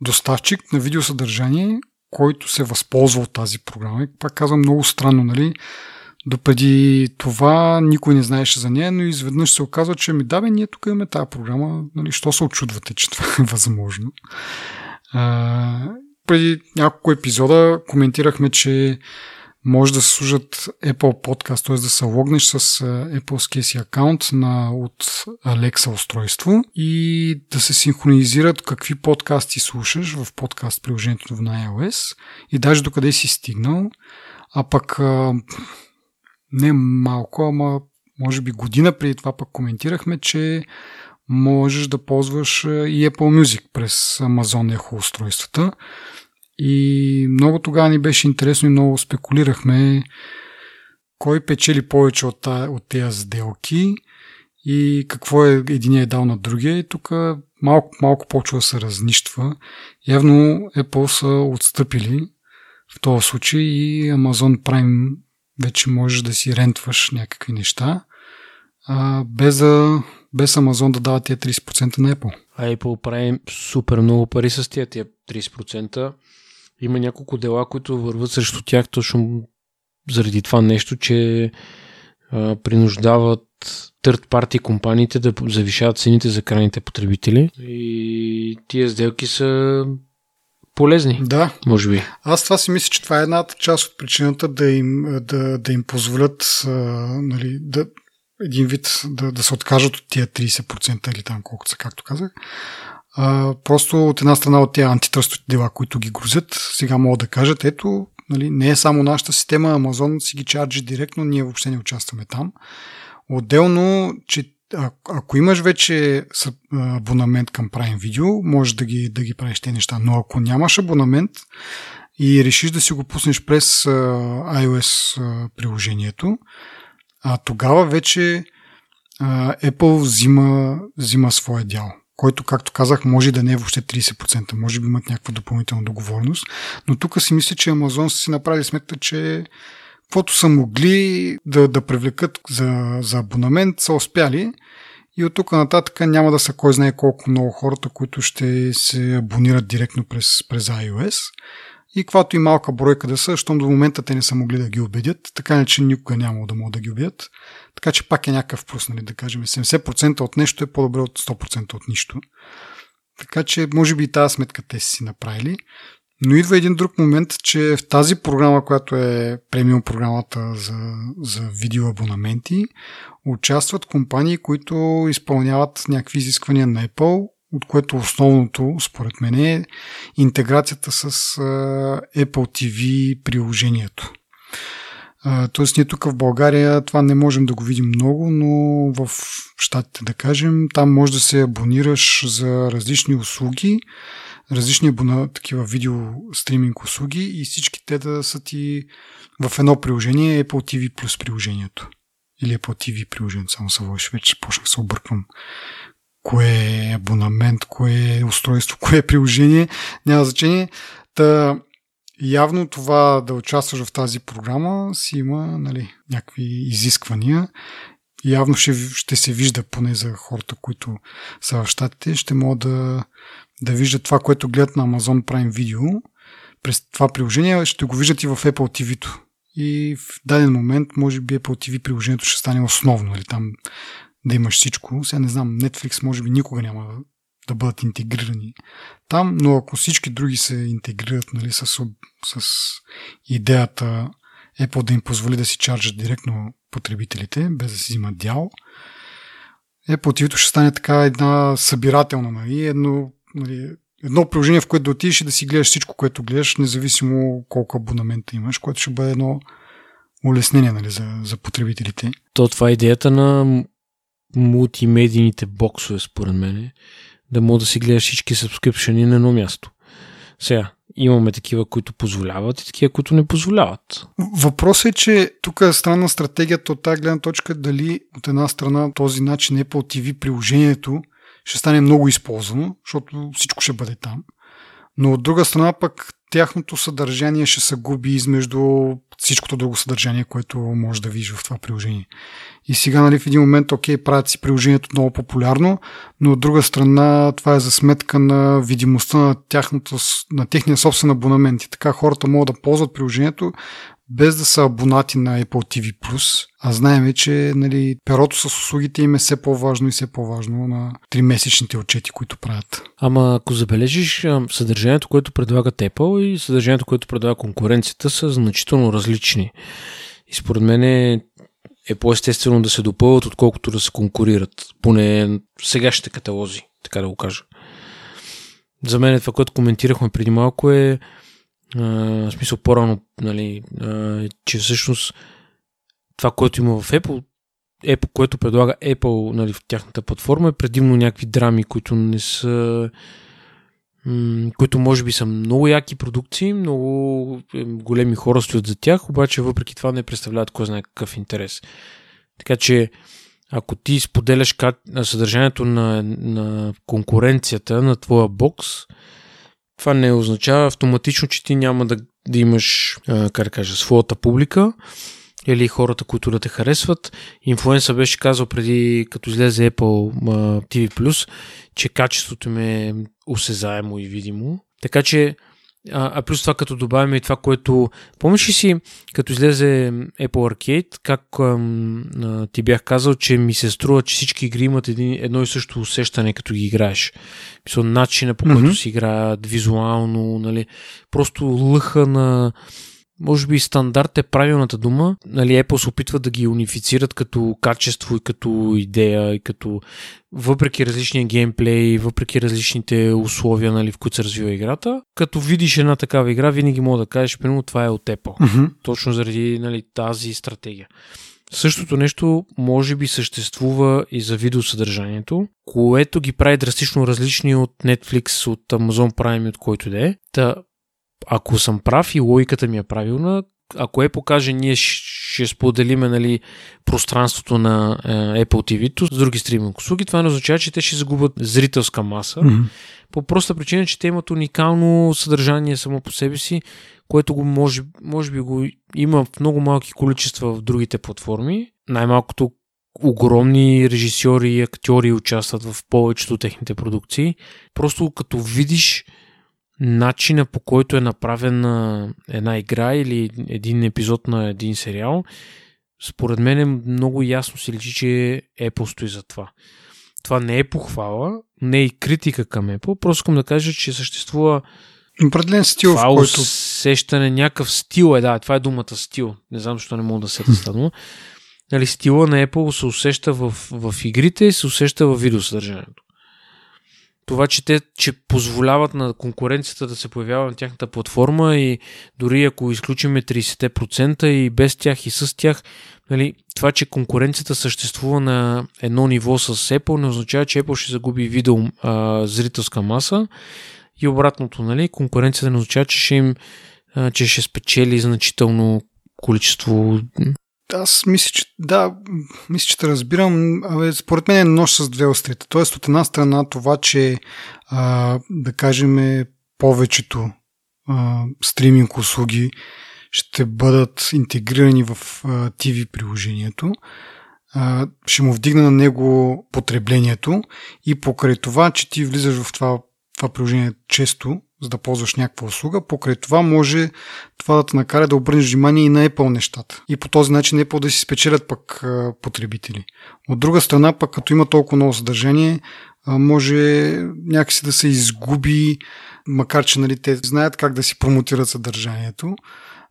доставчик на видеосъдържание, който се възползва от тази програма. И пак казвам много странно, нали? Допреди това никой не знаеше за нея, но изведнъж се оказва, че ми да, бе, ние тук имаме тази програма, нали, що се очудвате, че това е [laughs] възможно. А, преди няколко епизода коментирахме, че може да се служат Apple Podcast, т.е. да се логнеш с Apple си акаунт на, от Alexa устройство и да се синхронизират какви подкасти слушаш в подкаст приложението на iOS и даже докъде си стигнал. А пък не малко, ама може би година преди това пък коментирахме, че можеш да ползваш и Apple Music през Amazon Echo устройствата. И много тогава ни беше интересно и много спекулирахме кой печели повече от, от тези сделки и какво е единия е дал на другия. И тук малко, малко почва да се разнищва. Явно Apple са отстъпили в този случай и Amazon Prime вече можеш да си рентваш някакви неща, а, без, да, без Amazon да дава тия 30% на Apple. А Apple прави супер много пари с тия, тия 30%. Има няколко дела, които върват срещу тях точно заради това нещо, че а, принуждават third party компаниите да завишават цените за крайните потребители. И тия сделки са полезни. Да. Може би. Аз това си мисля, че това е едната част от причината да им, да, да им позволят а, нали, да, един вид да, да се откажат от тия 30% или там колкото са, както казах. А, просто от една страна от тези антитръстови дела, които ги грузят, сега могат да кажат, ето, нали, не е само нашата система, Амазон си ги чарджи директно, ние въобще не участваме там. Отделно, че а, ако имаш вече абонамент към Prime Video, можеш да ги, да ги правиш тези неща. Но ако нямаш абонамент и решиш да си го пуснеш през а, iOS а, приложението, а тогава вече а, Apple взима, взима своя дял който, както казах, може да не е въобще 30%, може би имат някаква допълнителна договорност. Но тук си мисля, че Amazon са си направили сметка, че каквото са могли да, да привлекат за, за абонамент, са успяли. И от тук нататък няма да са кой знае колко много хората, които ще се абонират директно през, през iOS. И каквато и малка бройка да са, щом до момента те не са могли да ги убедят, така не че никога няма да могат да ги убедят. Така че пак е някакъв плюс, нали, да кажем. 70% от нещо е по-добре от 100% от нищо. Така че, може би и тази сметка те си направили. Но идва един друг момент, че в тази програма, която е премиум програмата за, за видеоабонаменти, участват компании, които изпълняват някакви изисквания на Apple, от което основното, според мен, е интеграцията с Apple TV приложението. Тоест ние тук в България това не можем да го видим много, но в Штатите, да кажем, там може да се абонираш за различни услуги, различни абона, такива видео стриминг услуги и всички те да са ти в едно приложение Apple TV плюс приложението. Или Apple TV приложението, само се водиш, вече почнах се обърквам кое е абонамент, кое е устройство, кое е приложение, няма значение. Та, явно това да участваш в тази програма си има нали, някакви изисквания. Явно ще, ще се вижда, поне за хората, които са в щатите, ще могат да, да виждат това, което гледат на Amazon Prime Video. През това приложение ще го виждат и в Apple TV-то. И в даден момент, може би Apple TV приложението ще стане основно. Или там да имаш всичко. Сега не знам, Netflix може би никога няма да бъдат интегрирани там, но ако всички други се интегрират нали, с, с идеята Apple да им позволи да си чарджат директно потребителите, без да си взимат дял. Apple TV ще стане така една събирателна, нали, едно, нали, едно приложение, в което да отидеш и да си гледаш всичко, което гледаш, независимо колко абонамента имаш, което ще бъде едно улеснение нали, за, за потребителите. То това е идеята на мултимедийните боксове, според мен. Да мога да си гледаш всички сабскрипшени на едно място. Сега, имаме такива, които позволяват и такива, които не позволяват. Въпросът е, че тук е странна стратегията от тази гледна точка, дали от една страна този начин Apple TV приложението ще стане много използвано, защото всичко ще бъде там. Но от друга страна пък тяхното съдържание ще се губи измежду всичкото друго съдържание, което може да видиш в това приложение. И сега, нали, в един момент, окей, правят си приложението много популярно, но от друга страна това е за сметка на видимостта на, тяхното, на техния собствен абонамент. И така хората могат да ползват приложението, без да са абонати на Apple TV+, а знаем, че нали, перото с услугите им е все по-важно и все по-важно на тримесечните отчети, които правят. Ама ако забележиш, съдържанието, което предлагат Apple и съдържанието, което предлага конкуренцията са значително различни. И според мен е, е по-естествено да се допълват, отколкото да се конкурират. Поне сегашните каталози, така да го кажа. За мен е това, което коментирахме преди малко е в смисъл по-рано, нали, а, че всъщност това, което има в Apple, Apple което предлага Apple нали, в тяхната платформа е предимно някакви драми, които не са които може би са много яки продукции, много е, големи хора стоят за тях, обаче въпреки това не представляват кой знае какъв интерес. Така че ако ти споделяш съдържанието на, на конкуренцията на твоя бокс, това не означава автоматично, че ти няма да, да имаш, а, как да кажа, своята публика или хората, които да те харесват. Инфлуенса беше казал преди, като излезе Apple TV+, че качеството им е осезаемо и видимо. Така че а, а плюс това, като добавим и това, което... Помниш ли си, като излезе Apple Arcade, как ам, а, ти бях казал, че ми се струва, че всички игри имат един, едно и също усещане, като ги играеш. Мисля, начина по който mm-hmm. си играят, визуално, нали, просто лъха на може би стандарт е правилната дума. Нали, Apple се опитва да ги унифицират като качество и като идея и като въпреки различния геймплей, въпреки различните условия, нали, в които се развива играта. Като видиш една такава игра, винаги мога да кажеш, примерно, това е от Apple. Mm-hmm. Точно заради нали, тази стратегия. Същото нещо може би съществува и за видеосъдържанието, което ги прави драстично различни от Netflix, от Amazon Prime и от който да е. Та ако съм прав и логиката ми е правилна, ако е покаже, ние ще споделиме нали, пространството на е, Apple TV с други стриминг услуги, това не означава, че те ще загубят зрителска маса. Mm-hmm. По проста причина, че те имат уникално съдържание само по себе си, което го може, може би го има в много малки количества в другите платформи. Най-малкото огромни режисьори и актьори участват в повечето от техните продукции. Просто като видиш начина по който е направена една игра или един епизод на един сериал, според мен е много ясно си личи, че Apple стои за това. Това не е похвала, не е и критика към Apple, просто искам да кажа, че съществува Определен стил, това в който... усещане, някакъв стил е, да, това е думата стил. Не знам, защо не мога да се да Нали, стила на Apple се усеща в, в игрите и се усеща в видеосъдържанието това, че те че позволяват на конкуренцията да се появява на тяхната платформа и дори ако изключиме 30% и без тях и с тях, нали, това, че конкуренцията съществува на едно ниво с Apple, не означава, че Apple ще загуби видео а, зрителска маса. И обратното, нали, конкуренцията не означава, че ще им а, че ще спечели значително количество аз мисля, че да, мисля, че те разбирам. Абе, според мен е нож с две острите. Тоест, от една страна това, че а, да кажем повечето а, стриминг услуги ще бъдат интегрирани в а, TV приложението, а, ще му вдигна на него потреблението и покрай това, че ти влизаш в това, това приложение често, за да ползваш някаква услуга. Покрай това може това да те накара да обърнеш внимание и на Apple нещата. И по този начин Apple да си спечелят пък потребители. От друга страна, пък като има толкова много съдържание, може някакси да се изгуби, макар че нали, те знаят как да си промотират съдържанието,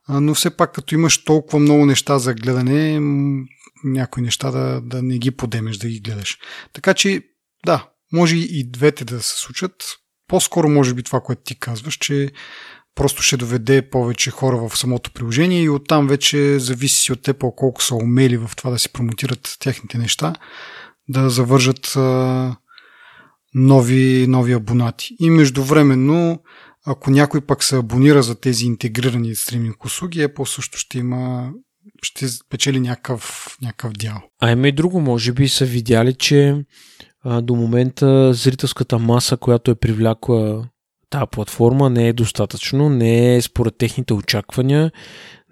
но все пак като имаш толкова много неща за гледане, някои неща да, да не ги подемеш, да ги гледаш. Така че, да, може и двете да се случат. По-скоро може би това, което ти казваш, че просто ще доведе повече хора в самото приложение и оттам вече зависи от теб колко са умели в това да си промотират техните неща, да завържат нови, нови абонати. И междувременно, ако някой пък се абонира за тези интегрирани стриминг услуги, Apple също ще има ще печели някакъв, някакъв дял. А има и друго, може би са видяли, че до момента зрителската маса, която е привлякла тази платформа, не е достатъчно, не е според техните очаквания,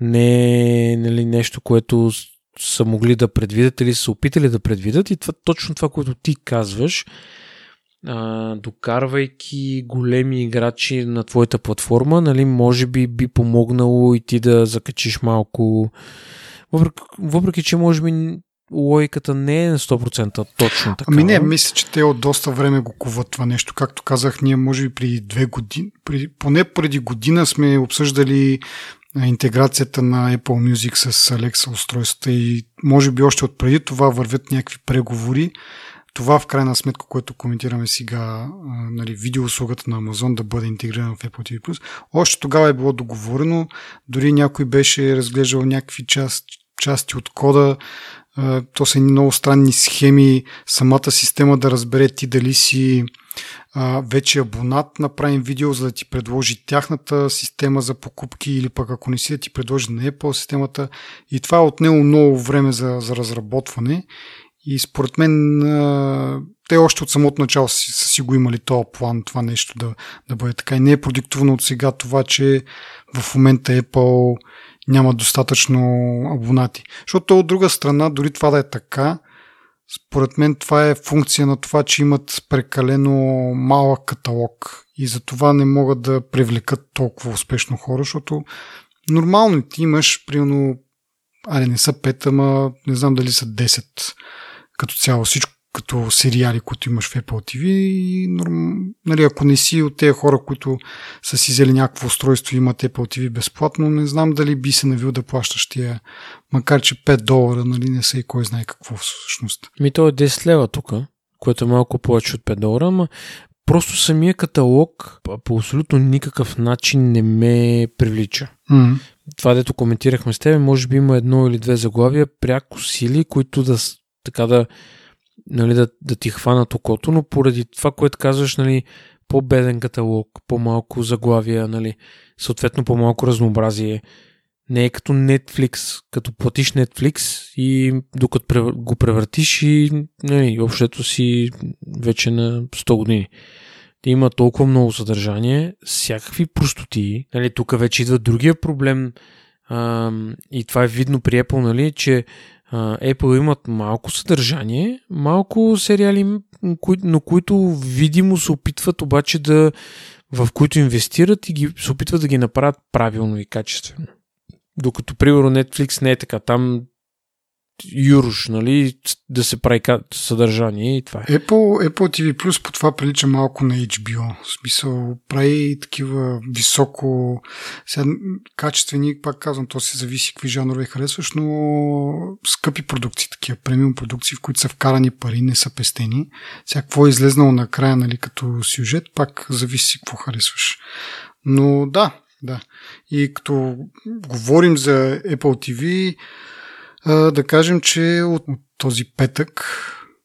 не е нали, нещо, което са могли да предвидят или са опитали да предвидят и това, точно това, което ти казваш, а, докарвайки големи играчи на твоята платформа, нали, може би би помогнало и ти да закачиш малко. Въпреки, въпреки че може би логиката не е на 100% точно така. Ами не, мисля, че те от доста време го куват това нещо. Както казах, ние може би преди две години, преди, поне преди година сме обсъждали интеграцията на Apple Music с Alexa устройствата и може би още от преди това вървят някакви преговори това в крайна сметка, което коментираме сега, нали, видеоуслугата на Amazon да бъде интегрирана в Apple TV+, още тогава е било договорено, дори някой беше разглеждал някакви част, части от кода, то са много странни схеми, самата система да разбере ти дали си вече абонат на Prime Video, за да ти предложи тяхната система за покупки или пък ако не си да ти предложи на Apple системата. И това е отнело много време за, за разработване и според мен те още от самото начало са си го имали този план, това нещо да, да бъде така. И не е продиктовано от сега това, че в момента Apple няма достатъчно абонати. Защото от друга страна, дори това да е така, според мен това е функция на това, че имат прекалено малък каталог и за това не могат да привлекат толкова успешно хора, защото нормално ти имаш, примерно, аре не са 5, ама не знам дали са 10 като цяло всичко като сериали, които имаш в Apple TV и нали, ако не си от тези хора, които са си взели някакво устройство и имат Apple TV безплатно, не знам дали би се навил да плащаш тия, макар че 5 долара нали, не са и кой знае какво всъщност. Ми то е 10 лева тук, което е малко повече от 5 долара, ама просто самия каталог по абсолютно никакъв начин не ме привлича. Mm-hmm. Това, дето коментирахме с теб, може би има едно или две заглавия, пряко сили, които да така да, нали, да, да ти хванат окото, но поради това, което казваш, нали, по-беден каталог, по-малко заглавия, нали, съответно по-малко разнообразие. Не е като Netflix, като платиш Netflix и докато го превратиш и нали, общото си вече на 100 години. Има толкова много съдържание, всякакви простоти. Нали, тук вече идва другия проблем а, и това е видно при Apple, нали, че Apple имат малко съдържание, малко сериали, но които видимо се опитват обаче да в които инвестират и ги, се опитват да ги направят правилно и качествено. Докато, примерно, Netflix не е така. Там юруш, нали, да се прави съдържание и това е. Apple, Apple TV Plus по това прилича малко на HBO. В смисъл, прави такива високо сега, качествени, пак казвам, то си зависи какви жанрове харесваш, но скъпи продукции, такива премиум продукции, в които са вкарани пари, не са пестени. Сега какво е излезнало накрая, нали, като сюжет, пак зависи какво харесваш. Но да, да. И като говорим за Apple TV, да кажем, че от този петък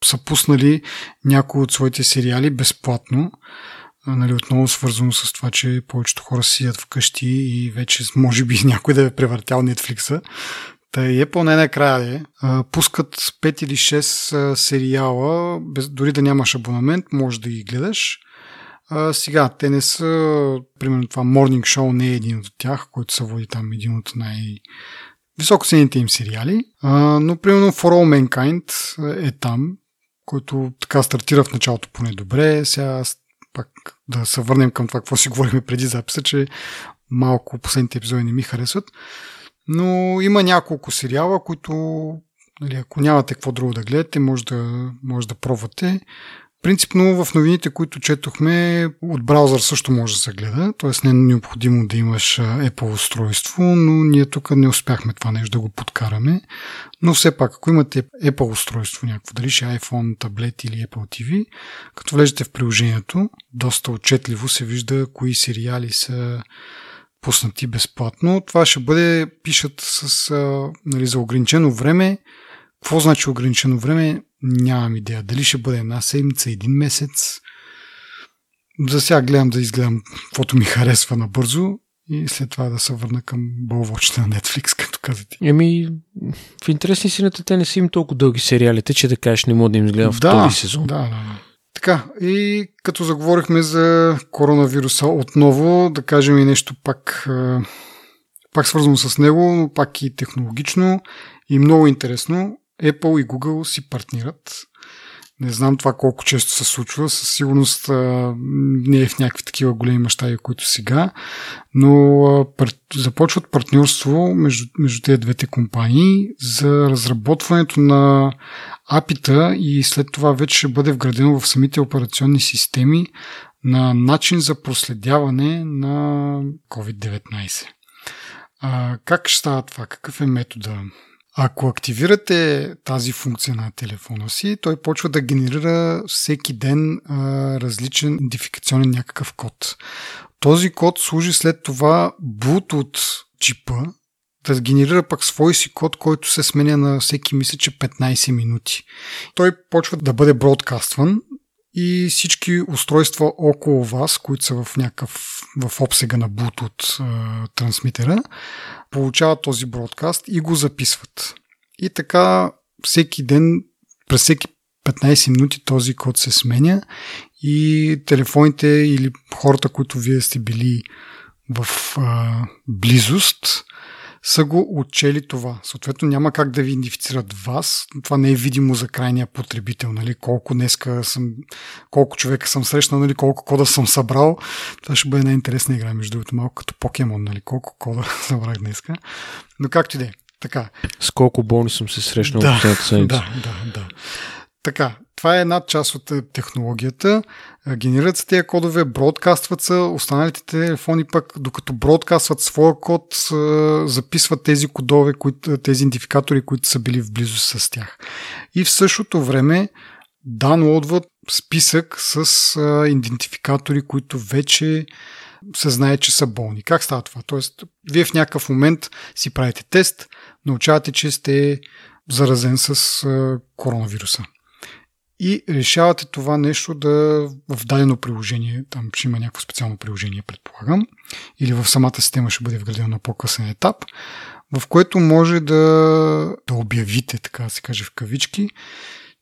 са пуснали някои от своите сериали безплатно. Нали, отново свързано с това, че повечето хора сидят вкъщи и вече може би [laughs] някой да е превъртял Netflix-а. Та е по най-накрая. Пускат 5 или 6 сериала, без, дори да нямаш абонамент, може да ги гледаш. А, сега, те не са, примерно това Morning Show не е един от тях, който се води там един от най- високоценните им сериали, а, но примерно For All Mankind е там, който така стартира в началото поне добре. Сега пак да се върнем към това, какво си [laughs] говорихме преди записа, че малко последните епизоди не ми харесват. Но има няколко сериала, които, нали, ако нямате какво друго да гледате, може да, може да пробвате. Принципно в новините, които четохме, от браузър също може да се гледа, т.е. не е необходимо да имаш Apple устройство, но ние тук не успяхме това нещо да го подкараме. Но все пак, ако имате Apple устройство някакво, дали ще е iPhone, таблет или Apple TV, като влезете в приложението, доста отчетливо се вижда кои сериали са пуснати безплатно. Това ще бъде, пишат с, нали, за ограничено време. Какво значи ограничено време? Нямам идея. Дали ще бъде една седмица, един месец. За сега гледам да изгледам каквото ми харесва набързо и след това да се върна към бълвочите на Netflix, като казате. Еми, в интересни сината те не са им толкова дълги сериалите, че да кажеш не мога да им изгледам да, втори сезон. Да, да, да. Така, и като заговорихме за коронавируса отново, да кажем и нещо пак, пак свързано с него, но пак и технологично и много интересно. Apple и Google си партнират. Не знам това колко често се случва. Със сигурност а, не е в някакви такива големи мащаби, които сега, но а, пар... започват партньорство между, между тези двете компании за разработването на апита и след това вече ще бъде вградено в самите операционни системи на начин за проследяване на COVID-19. А, как ще става това? Какъв е метода? Ако активирате тази функция на телефона си, той почва да генерира всеки ден а, различен идентификационен някакъв код. Този код служи след това boot от чипа да генерира пък свой си код, който се сменя на всеки, мисля, че 15 минути. Той почва да бъде бродкастван и всички устройства около вас, които са в някакъв в обсега на Bluetooth трансмитера, получават този бродкаст и го записват. И така всеки ден, през всеки 15 минути този код се сменя и телефоните или хората, които вие сте били в а, близост, са го отчели това. Съответно няма как да ви идентифицират вас. Това не е видимо за крайния потребител. Нали? Колко днеска съм, колко човека съм срещнал, нали? колко кода съм събрал. Това ще бъде една интересна игра, между другото, малко като покемон, нали? колко кода [laughs] събрах днеска. Но както и да е. Така. С колко болни съм се срещнал да, Да, да, да. Така, това е една част от е, технологията. Е, генерират се тези кодове, бродкастват се, останалите телефони пък, докато бродкастват своя код, е, записват тези кодове, тези идентификатори, които са били в близост с тях. И в същото време даунлоудват списък с идентификатори, които вече се знае, че са болни. Как става това? Тоест, вие в някакъв момент си правите тест, научавате, че сте заразен с коронавируса и решавате това нещо да в дадено приложение, там ще има някакво специално приложение, предполагам, или в самата система ще бъде вградено на по-късен етап, в което може да, да обявите, така да се каже в кавички,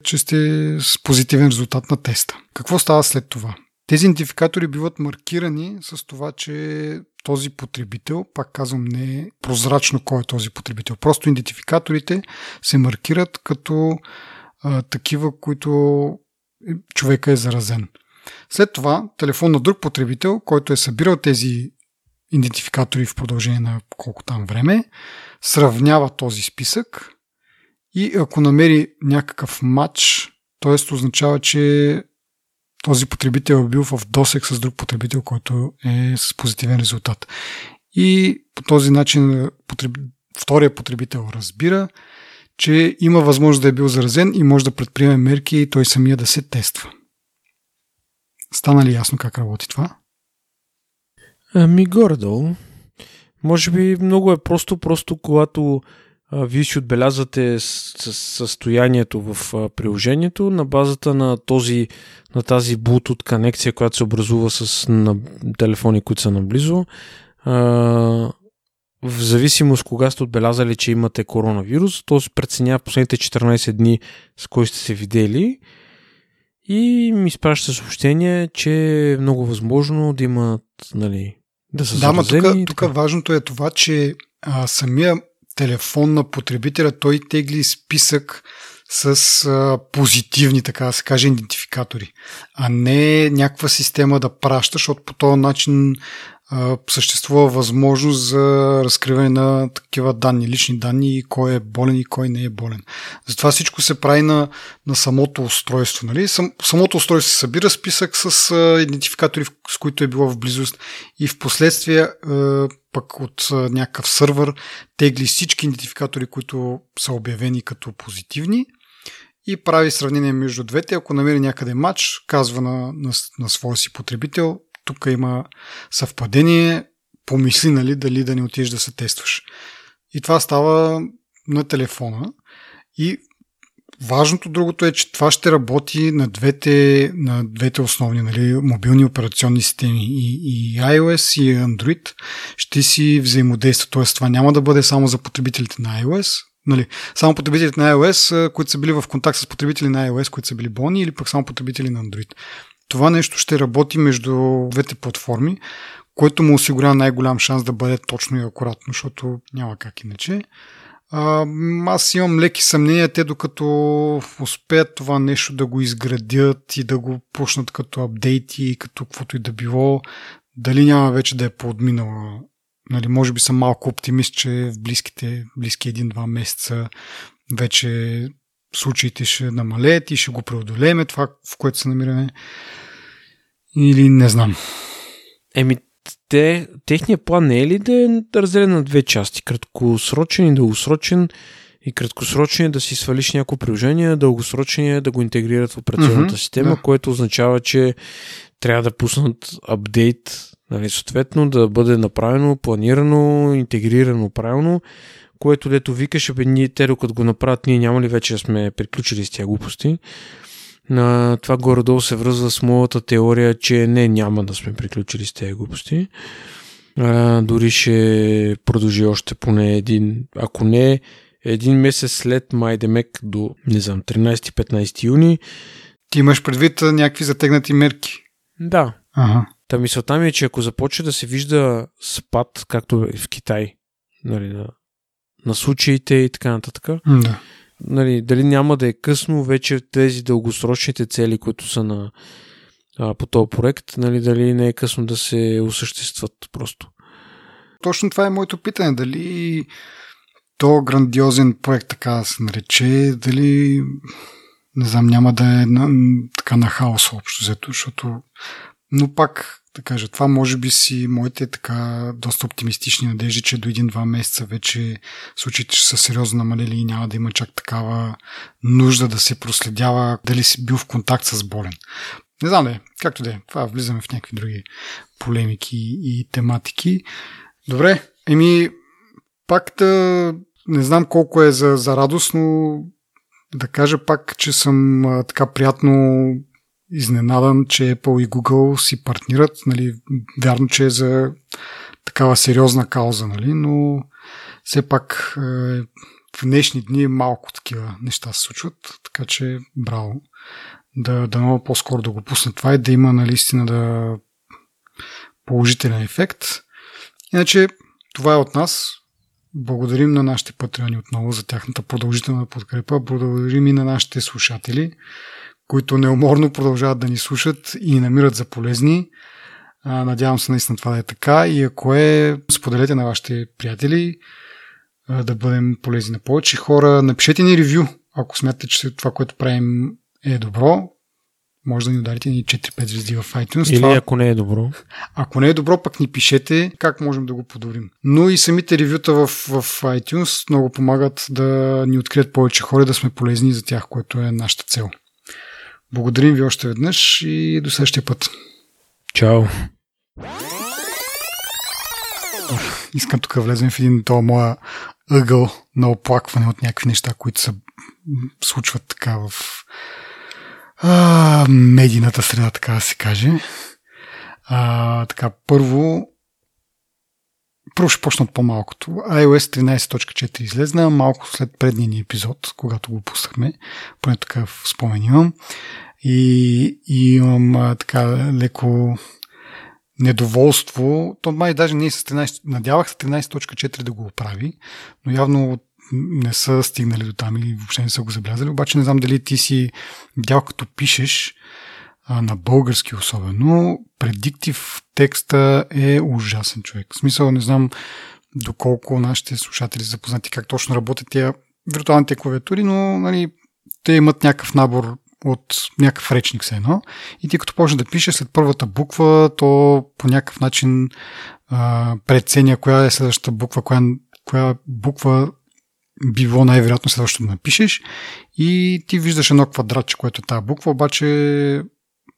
че сте с позитивен резултат на теста. Какво става след това? Тези идентификатори биват маркирани с това, че този потребител, пак казвам, не е прозрачно кой е този потребител. Просто идентификаторите се маркират като а, такива, които човека е заразен. След това телефон на друг потребител, който е събирал тези идентификатори в продължение на колко там време, сравнява този списък и ако намери някакъв матч, т.е. означава, че този потребител е бил в досек с друг потребител, който е с позитивен резултат. И по този начин потреб... втория потребител разбира, че има възможност да е бил заразен и може да предприеме мерки и той самия да се тества. Стана ли ясно как работи това? Ами горе-долу. Може би много е просто, просто когато а, вие си отбелязвате с състоянието в а, приложението на базата на, този, на тази Bluetooth конекция, която се образува с на, телефони, които са наблизо. А, в зависимост кога сте отбелязали, че имате коронавирус, то се преценява последните 14 дни с кой сте се видели. И ми изпраща съобщение, че е много възможно да имат, нали, да са Да, но тук, тук важното е това, че а, самия телефон на потребителя, той тегли списък с а, позитивни, така да се каже, идентификатори, а не някаква система да праща, защото по този начин съществува възможност за разкриване на такива данни, лични данни и кой е болен и кой не е болен. Затова всичко се прави на, на самото устройство. Нали? Сам, самото устройство се събира списък с а, идентификатори, с които е било в близост и в последствие пък от а, някакъв сървър тегли всички идентификатори, които са обявени като позитивни и прави сравнение между двете. Ако намери някъде матч, казва на, на, на своя си потребител, тук има съвпадение, помисли нали, дали да не отидеш да се тестваш. И това става на телефона. И важното другото е, че това ще работи на двете, на двете основни нали, мобилни операционни системи. И, и iOS и Android ще си взаимодействат. Тоест това няма да бъде само за потребителите на iOS, Нали, само потребителите на iOS, които са били в контакт с потребители на iOS, които са били болни, или пък само потребители на Android. Това нещо ще работи между двете платформи, което му осигурява най-голям шанс да бъде точно и акуратно, защото няма как иначе. А, аз имам леки съмнения, те докато успеят това нещо да го изградят и да го пушнат като апдейти и като каквото и да било, дали няма вече да е подминала. Нали, може би съм малко оптимист, че в близките, близки един-два месеца вече случаите ще намалеят и ще го преодолееме това, в което се намираме. Или не знам. Еми, те, техният план не е ли да е разделен на две части? Краткосрочен и дългосрочен и краткосрочен е да си свалиш някакво приложение, дългосрочен е да го интегрират в операционната mm-hmm, система, да. което означава, че трябва да пуснат апдейт, нали, съответно да бъде направено, планирано, интегрирано правилно, което дето викаше, бе, ние, те докато го направят, ние няма ли вече да сме приключили с тия глупости. На това горе-долу се връзва с моята теория, че не, няма да сме приключили с тези глупости. А, дори ще продължи още поне един, ако не един месец след Майдемек до, не знам, 13-15 юни. Ти имаш предвид някакви затегнати мерки? Да. Ага. Та мисълта ми е, че ако започне да се вижда спад, както е в Китай, нали, на на случаите и така нататък. Да. Нали, дали няма да е късно вече тези дългосрочните цели, които са на, а, по този проект, нали, дали не е късно да се осъществат просто. Точно това е моето питане. Дали то грандиозен проект, така да се нарече, дали не знам, няма да е на, така на хаос общо взето, защото но пак да кажа, това може би си моите така доста оптимистични надежди, че до един-два месеца вече случаите ще са сериозно намалели и няма да има чак такава нужда да се проследява дали си бил в контакт с болен. Не знам не, както да е. Това влизаме в някакви други полемики и тематики. Добре, еми, пак да не знам колко е за, за радост, но да кажа пак, че съм а, така приятно изненадан, че Apple и Google си партнират. Нали, вярно, че е за такава сериозна кауза, нали, но все пак е, в днешни дни малко такива неща се случват, така че браво. Да, да много по-скоро да го пусне това и да има наистина да положителен ефект. Иначе това е от нас. Благодарим на нашите патреони отново за тяхната продължителна подкрепа. Благодарим и на нашите слушатели които неуморно продължават да ни слушат и ни намират за полезни. Надявам се наистина това да е така и ако е, споделете на вашите приятели да бъдем полезни на повече хора. Напишете ни ревю, ако смятате, че това, което правим е добро. Може да ни ударите ни 4-5 звезди в iTunes. Или това... ако не е добро. Ако не е добро, пък ни пишете как можем да го подобрим. Но и самите ревюта в, в iTunes много помагат да ни открият повече хора да сме полезни за тях, което е нашата цел. Благодарим ви още веднъж и до следващия път. Чао! Искам тук да влезем в един този моя ъгъл на оплакване от някакви неща, които се случват така в а, медийната среда, така да се каже. А, така, първо, първо ще почна от по-малкото. iOS 13.4 излезна малко след предния ни епизод, когато го пуснахме. Поне такъв спомен имам. И, и имам а, така леко недоволство. То май даже не е с 13, надявах се 13.4 да го оправи, но явно не са стигнали до там или въобще не са го забелязали. Обаче не знам дали ти си видял като пишеш на български особено, предиктив текста е ужасен човек. В смисъл, не знам доколко нашите слушатели са запознати как точно работят тия виртуалните клавиатури, но нали, те имат някакъв набор от някакъв речник все едно. И ти като почне да пише след първата буква, то по някакъв начин а, преценя коя е следващата буква, коя, коя буква би било най-вероятно следващото да напишеш и ти виждаш едно квадратче, което е тази буква, обаче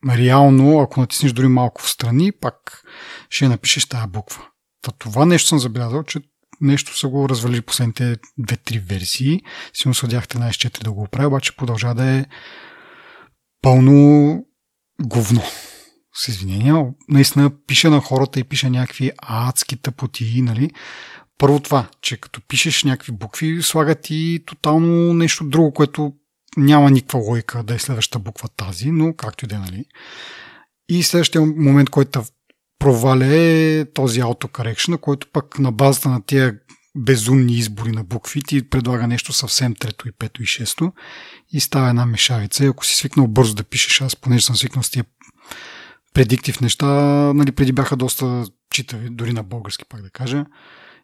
реално, ако натиснеш дори малко в страни, пак ще напишеш тази буква. Та това нещо съм забелязал, че нещо са го развалили последните 2-3 версии. Сигурно съдях 13-4 да го оправя, обаче продължава да е пълно говно. С извинения. Наистина пише на хората и пише някакви адски тъпоти, нали? Първо това, че като пишеш някакви букви, слагат и тотално нещо друго, което няма никаква логика да е следващата буква тази, но както и да е, нали. И следващия момент, който проваля е този autocorrection, който пък на базата на тия безумни избори на букви ти предлага нещо съвсем трето и пето и шесто и става една мешавица. И ако си свикнал бързо да пишеш, аз понеже съм свикнал с тия предиктив неща, нали, преди бяха доста читави, дори на български пак да кажа.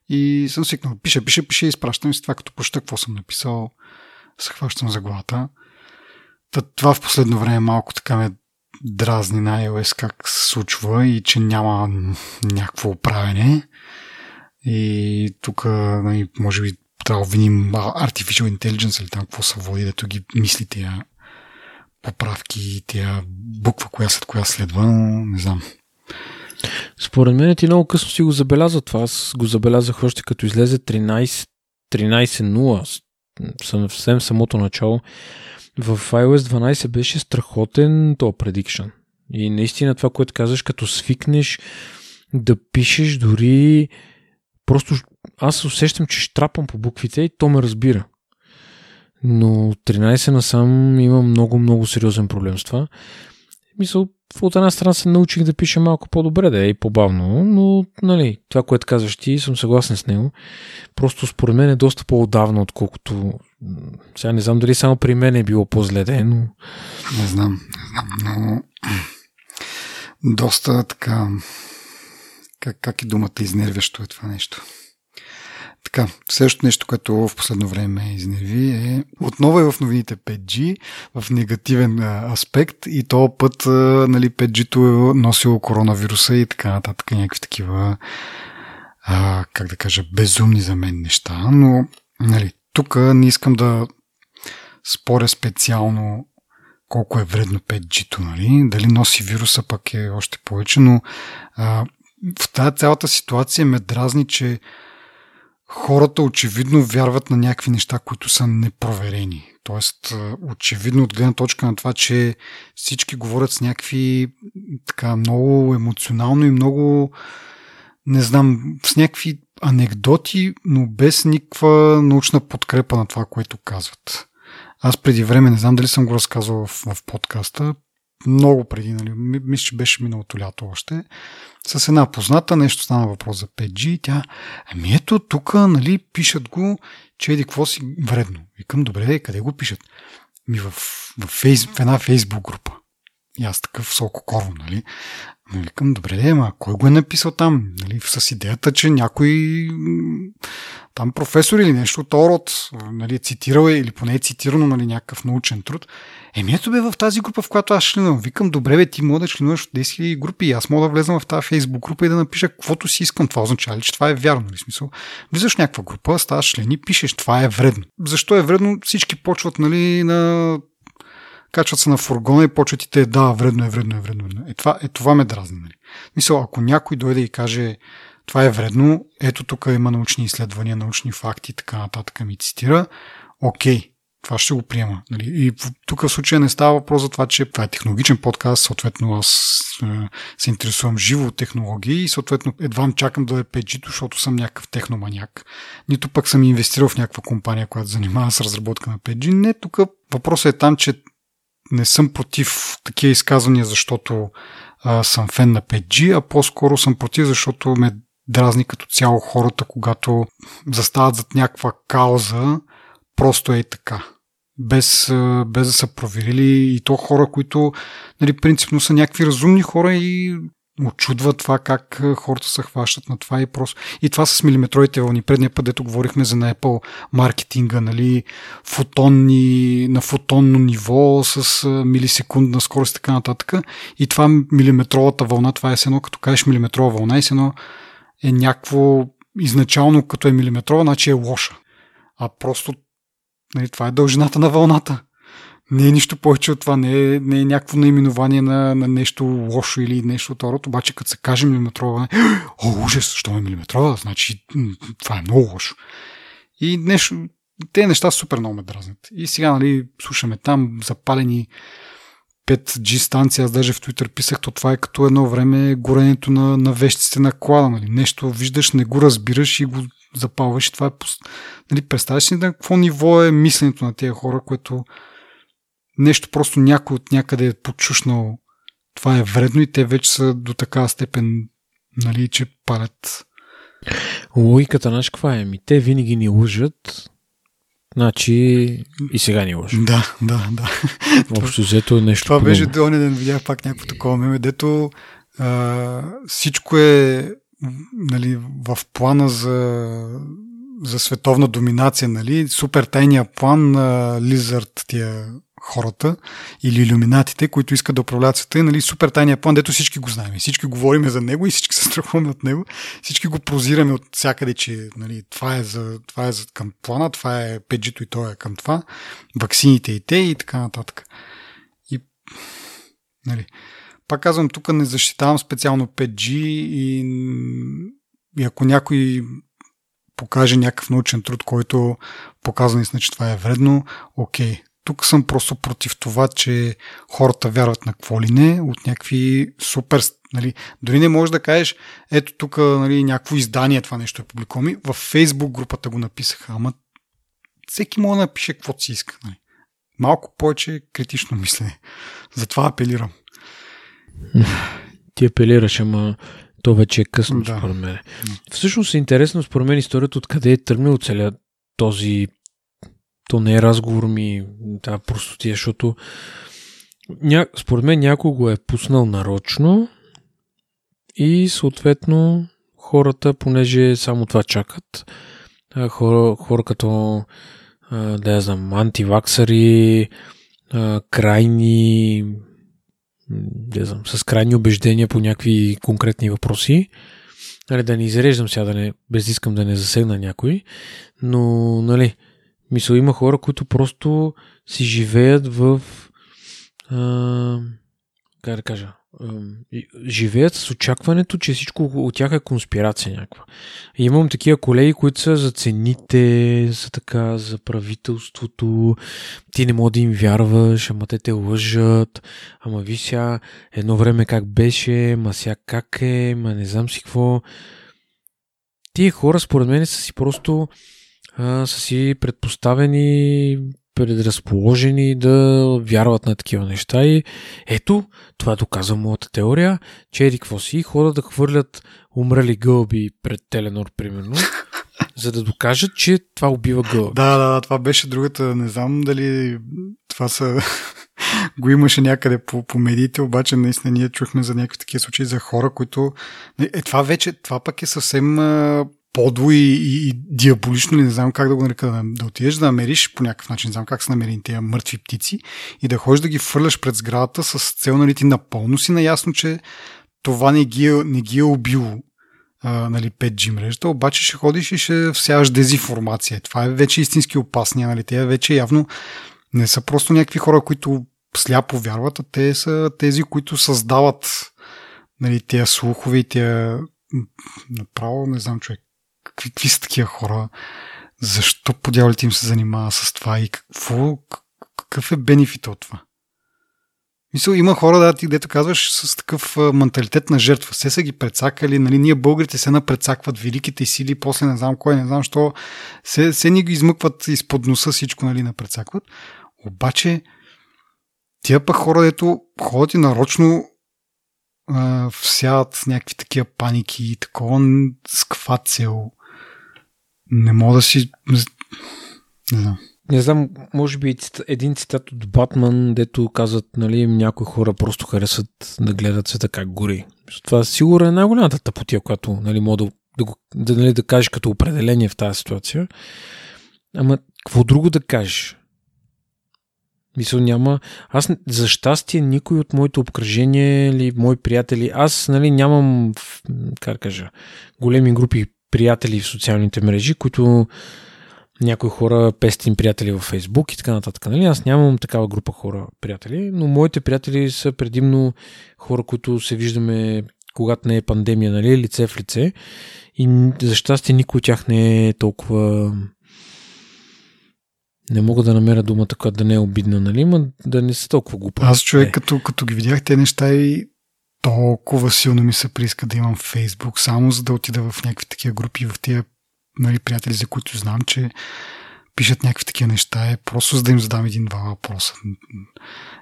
И съм свикнал, пише, пише, пише, изпращам и с това като проща какво съм написал, се хващам за главата. Та, това в последно време малко така ме дразни на iOS как се случва и че няма някакво управене. И тук, нали, може би, трябва да виним Artificial Intelligence или там какво се води, дето ги мисли тия поправки, тия буква, коя след коя следва, но не знам. Според мен ти много късно си го забеляза това. Аз го забелязах още като излезе 13, 13.0, съвсем самото начало. В iOS 12 беше страхотен то prediction. И наистина това, което казваш, като свикнеш да пишеш дори просто аз усещам, че штрапам по буквите и то ме разбира. Но 13 насам има много, много сериозен проблем с това. Мисъл, от една страна се научих да пиша малко по-добре, да е и по-бавно, но нали, това, което казваш ти, съм съгласен с него. Просто според мен е доста по-отдавна, отколкото... Сега не знам дали само при мен е било по-зле, да е, но... Не знам, не знам, но... Доста така... Как, как и думата изнервящо е това нещо. Така, следващото нещо, което в последно време ме изнерви е отново е в новините 5G, в негативен аспект и то път нали, 5G-то е носило коронавируса и така нататък, някакви такива а, как да кажа, безумни за мен неща, но нали, тук не искам да споря специално колко е вредно 5G-то, нали? дали носи вируса пък е още повече, но а, в тази цялата ситуация ме дразни, че хората очевидно вярват на някакви неща, които са непроверени. Тоест, очевидно от гледна точка на това, че всички говорят с някакви така много емоционално и много не знам, с някакви анекдоти, но без никаква научна подкрепа на това, което казват. Аз преди време, не знам дали съм го разказвал в, в подкаста, много преди, нали, мисля, че беше миналото лято още, с една позната, нещо стана въпрос за 5G и тя, ами ето тук, нали, пишат го, че еди какво си вредно. Викам, добре, къде го пишат? Ми в, в, фейс, в една фейсбук група. И аз такъв солкокорво, нали? Нали, викам, добре, де, ама кой го е написал там? Нали, с идеята, че някой там професор или нещо от род нали, е цитирал или поне е цитирано нали, някакъв научен труд. Еми ето бе в тази група, в която аз членувам. Викам, добре бе, ти мога да членуваш в 10 000 групи и аз мога да влезам в тази фейсбук група и да напиша каквото си искам. Това означава ли, че това е вярно? Ли? Нали, смисъл, влизаш в някаква група, ставаш член и пишеш, това е вредно. Защо е вредно? Всички почват нали, на качват се на фургона и почват и те, да, вредно е, вредно е, вредно е. Е, това, е, това ме дразни. Нали. Мисля, ако някой дойде и каже, това е вредно, ето тук има научни изследвания, научни факти така нататък ми цитира, окей, това ще го приема. Нали? И тук в случая не става въпрос за това, че това е технологичен подкаст, съответно аз е, се интересувам живо от технологии и съответно едва чакам да е 5G, защото съм някакъв техноманяк. Нито пък съм инвестирал в някаква компания, която занимава с разработка на 5G. Не, тук въпросът е там, че не съм против такива изказвания, защото а, съм фен на 5G, а по-скоро съм против, защото ме дразни като цяло хората, когато застават зад някаква кауза, просто е така. без, без да са проверили и то хора, които нали, принципно са някакви разумни хора и очудва това как хората се хващат на това и просто. И това с милиметровите вълни. Предния път, дето говорихме за на Apple маркетинга, нали, фотонни, на фотонно ниво с милисекундна скорост и така нататък. И това милиметровата вълна, това е едно, като кажеш милиметрова вълна и едно е някакво изначално като е милиметрова, значи е лоша. А просто нали, това е дължината на вълната. Не е нищо повече от това, не е, не е някакво наименование на, на нещо лошо или нещо от род, обаче като се каже милиметрова, о, ужас, що е милиметрова, значи това е много лошо. И нещо, те неща супер много ме дразнят. И сега, нали, слушаме там запалени 5G станция, аз даже в Twitter писах, то това е като едно време горенето на, на вещиците на клада. Нали? Нещо виждаш, не го разбираш и го запалваш и това е... Нали, представяш ли на какво ниво е мисленето на тези хора, което нещо просто някой от някъде е почушнал това е вредно и те вече са до такава степен, нали, че палят. Логиката наш каква е? Ми те винаги ни лъжат, значи и сега ни лъжат. Да, да, да. [laughs] Общо взето е нещо Това беше до ден видях пак някакво такова меме, дето а, всичко е нали, в плана за, за световна доминация, нали, супер тайния план на Лизард, тия хората или иллюминатите, които искат да управляват света, нали, супер тайния план, дето всички го знаем. Всички говориме за него и всички [laughs] се страхуваме от него. Всички го прозираме от всякъде, че нали, това, е за, това е за към плана, това е 5G и то е към това. Ваксините и те и така нататък. И, нали, пак казвам, тук не защитавам специално 5G и, и ако някой покаже някакъв научен труд, който показва наистина, че това е вредно, окей, тук съм просто против това, че хората вярват на какво ли не, от някакви супер... Нали, дори не можеш да кажеш, ето тук нали, някакво издание това нещо е публикувано. В Фейсбук групата го написаха, ама всеки може да напише каквото си иска. Нали. Малко повече критично мислене. [laughs] Затова апелирам. Ти апелираш, ама то вече е късно, да. според мен. Всъщност е интересно, според мен, историята откъде е тръгнал целият този то не е разговор ми, да, простотия, защото ня... според мен някой го е пуснал нарочно и съответно хората, понеже само това чакат, хора, хора като да я знам, антиваксари, крайни да знам, с крайни убеждения по някакви конкретни въпроси. Нали, да не изреждам сега, да не, без искам да не засегна някой, но нали, Мисля, има хора, които просто си живеят в. А, как да кажа? Живеят с очакването, че всичко от тях е конспирация някаква. И имам такива колеги, които са за цените, за така, за правителството. Ти не мога да им вярваш, ама те те лъжат. Ама ви сега едно време как беше, ма сега как е, ма не знам си какво. Тия хора, според мен, са си просто а, са си предпоставени, предразположени да вярват на такива неща. И ето, това доказва моята теория, че еди какво си, хора да хвърлят умрели гълби пред Теленор, примерно, [laughs] за да докажат, че това убива гълби. Да, да, това беше другата. Не знам дали това са [laughs] го имаше някъде по, по медиите, обаче наистина ние чухме за някакви такива случаи за хора, които... Е, това вече, това пък е съвсем подло и, и, и диаболично, не знам как да го нарека, да, да отидеш да намериш по някакъв начин, не знам как са намерени тези мъртви птици и да ходиш да ги фърляш пред сградата с цел, нали, ти напълно си наясно, че това не ги е, не ги е убило а, нали, 5G мрежата, обаче ще ходиш и ще всяваш дезинформация. Това е вече истински опасния, нали, те вече явно не са просто някакви хора, които сляпо вярват, а те са тези, които създават нали, тези слухове и тези направо, не знам човек, какви, са такива хора, защо по им се занимава с това и какво, какъв е бенефит от това? Мисля, има хора, да, ти дето казваш, с такъв менталитет на жертва. Все са ги прецакали, нали, ние българите се напрецакват великите сили, после не знам кой, не знам що, се, се ни го измъкват изпод носа всичко, нали, напрецакват. Обаче, тия пък хора, дето ходят и нарочно а, всяват някакви такива паники и такова, с каква цел? Не мога да си... Не знам. не знам, може би един цитат от Батман, дето казват, нали, някои хора просто харесват да гледат света как гори. Това сигурно е най-голямата тъпотия, която нали, мога да, да, да, нали, да кажеш като определение в тази ситуация. Ама, какво друго да кажеш? Мисъл няма. Аз, за щастие, никой от моето обкръжение или мои приятели, аз, нали, нямам, как кажа, големи групи приятели в социалните мрежи, които някои хора пестим им приятели във Фейсбук и така нататък. Нали? Аз нямам такава група хора приятели, но моите приятели са предимно хора, които се виждаме когато не е пандемия, нали, лице в лице. И за щастие никой от тях не е толкова не мога да намеря думата, която да не е обидна, нали, но да не са толкова глупа. Аз човек, е. като, като ги видях тези неща и толкова силно ми се прииска да имам Фейсбук, само за да отида в някакви такива групи, в тия нали, приятели, за които знам, че пишат някакви такива неща, е просто за да им задам един-два въпроса.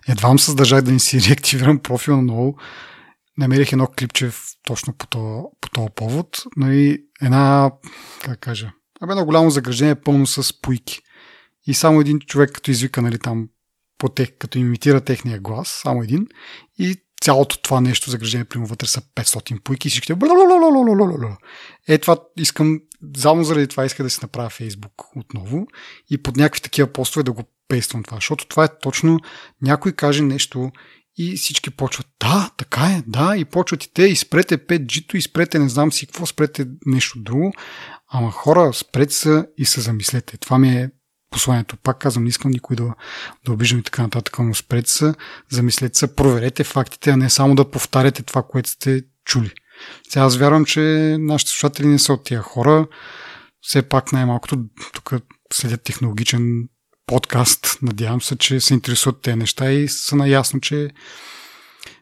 Едва се задържах да не си [laughs] реактивирам профил, но намерих едно клипче точно по този, по този повод. Нали, една, как кажа, едно голямо заграждение пълно с пуйки. И само един човек, като извика, нали, там, по тех, като имитира техния глас, само един, и цялото това нещо, заграждение, примерно вътре са 500 пуйки и всичките Е, това искам, само заради това иска да си направя Фейсбук отново и под някакви такива постове да го пействам това, защото това е точно някой каже нещо и всички почват, да, така е, да, и почват и те, и спрете 5G-то, и спрете не знам си какво, спрете нещо друго, ама хора, спрете се и се замислете. Това ми е посланието. Пак казвам, не искам никой да, да обиждам и така нататък, но спрете се, замислете се, проверете фактите, а не само да повтаряте това, което сте чули. Сега аз вярвам, че нашите слушатели не са от тия хора. Все пак най-малкото тук следят технологичен подкаст. Надявам се, че се интересуват тези неща и са наясно, че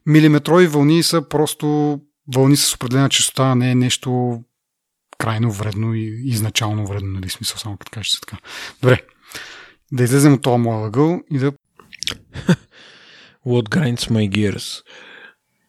милиметрови вълни са просто вълни с определена частота, а не е нещо крайно вредно и изначално вредно, нали смисъл, само като кажеш така. Добре, да излезем от този моя ъгъл и да... What grinds my gears?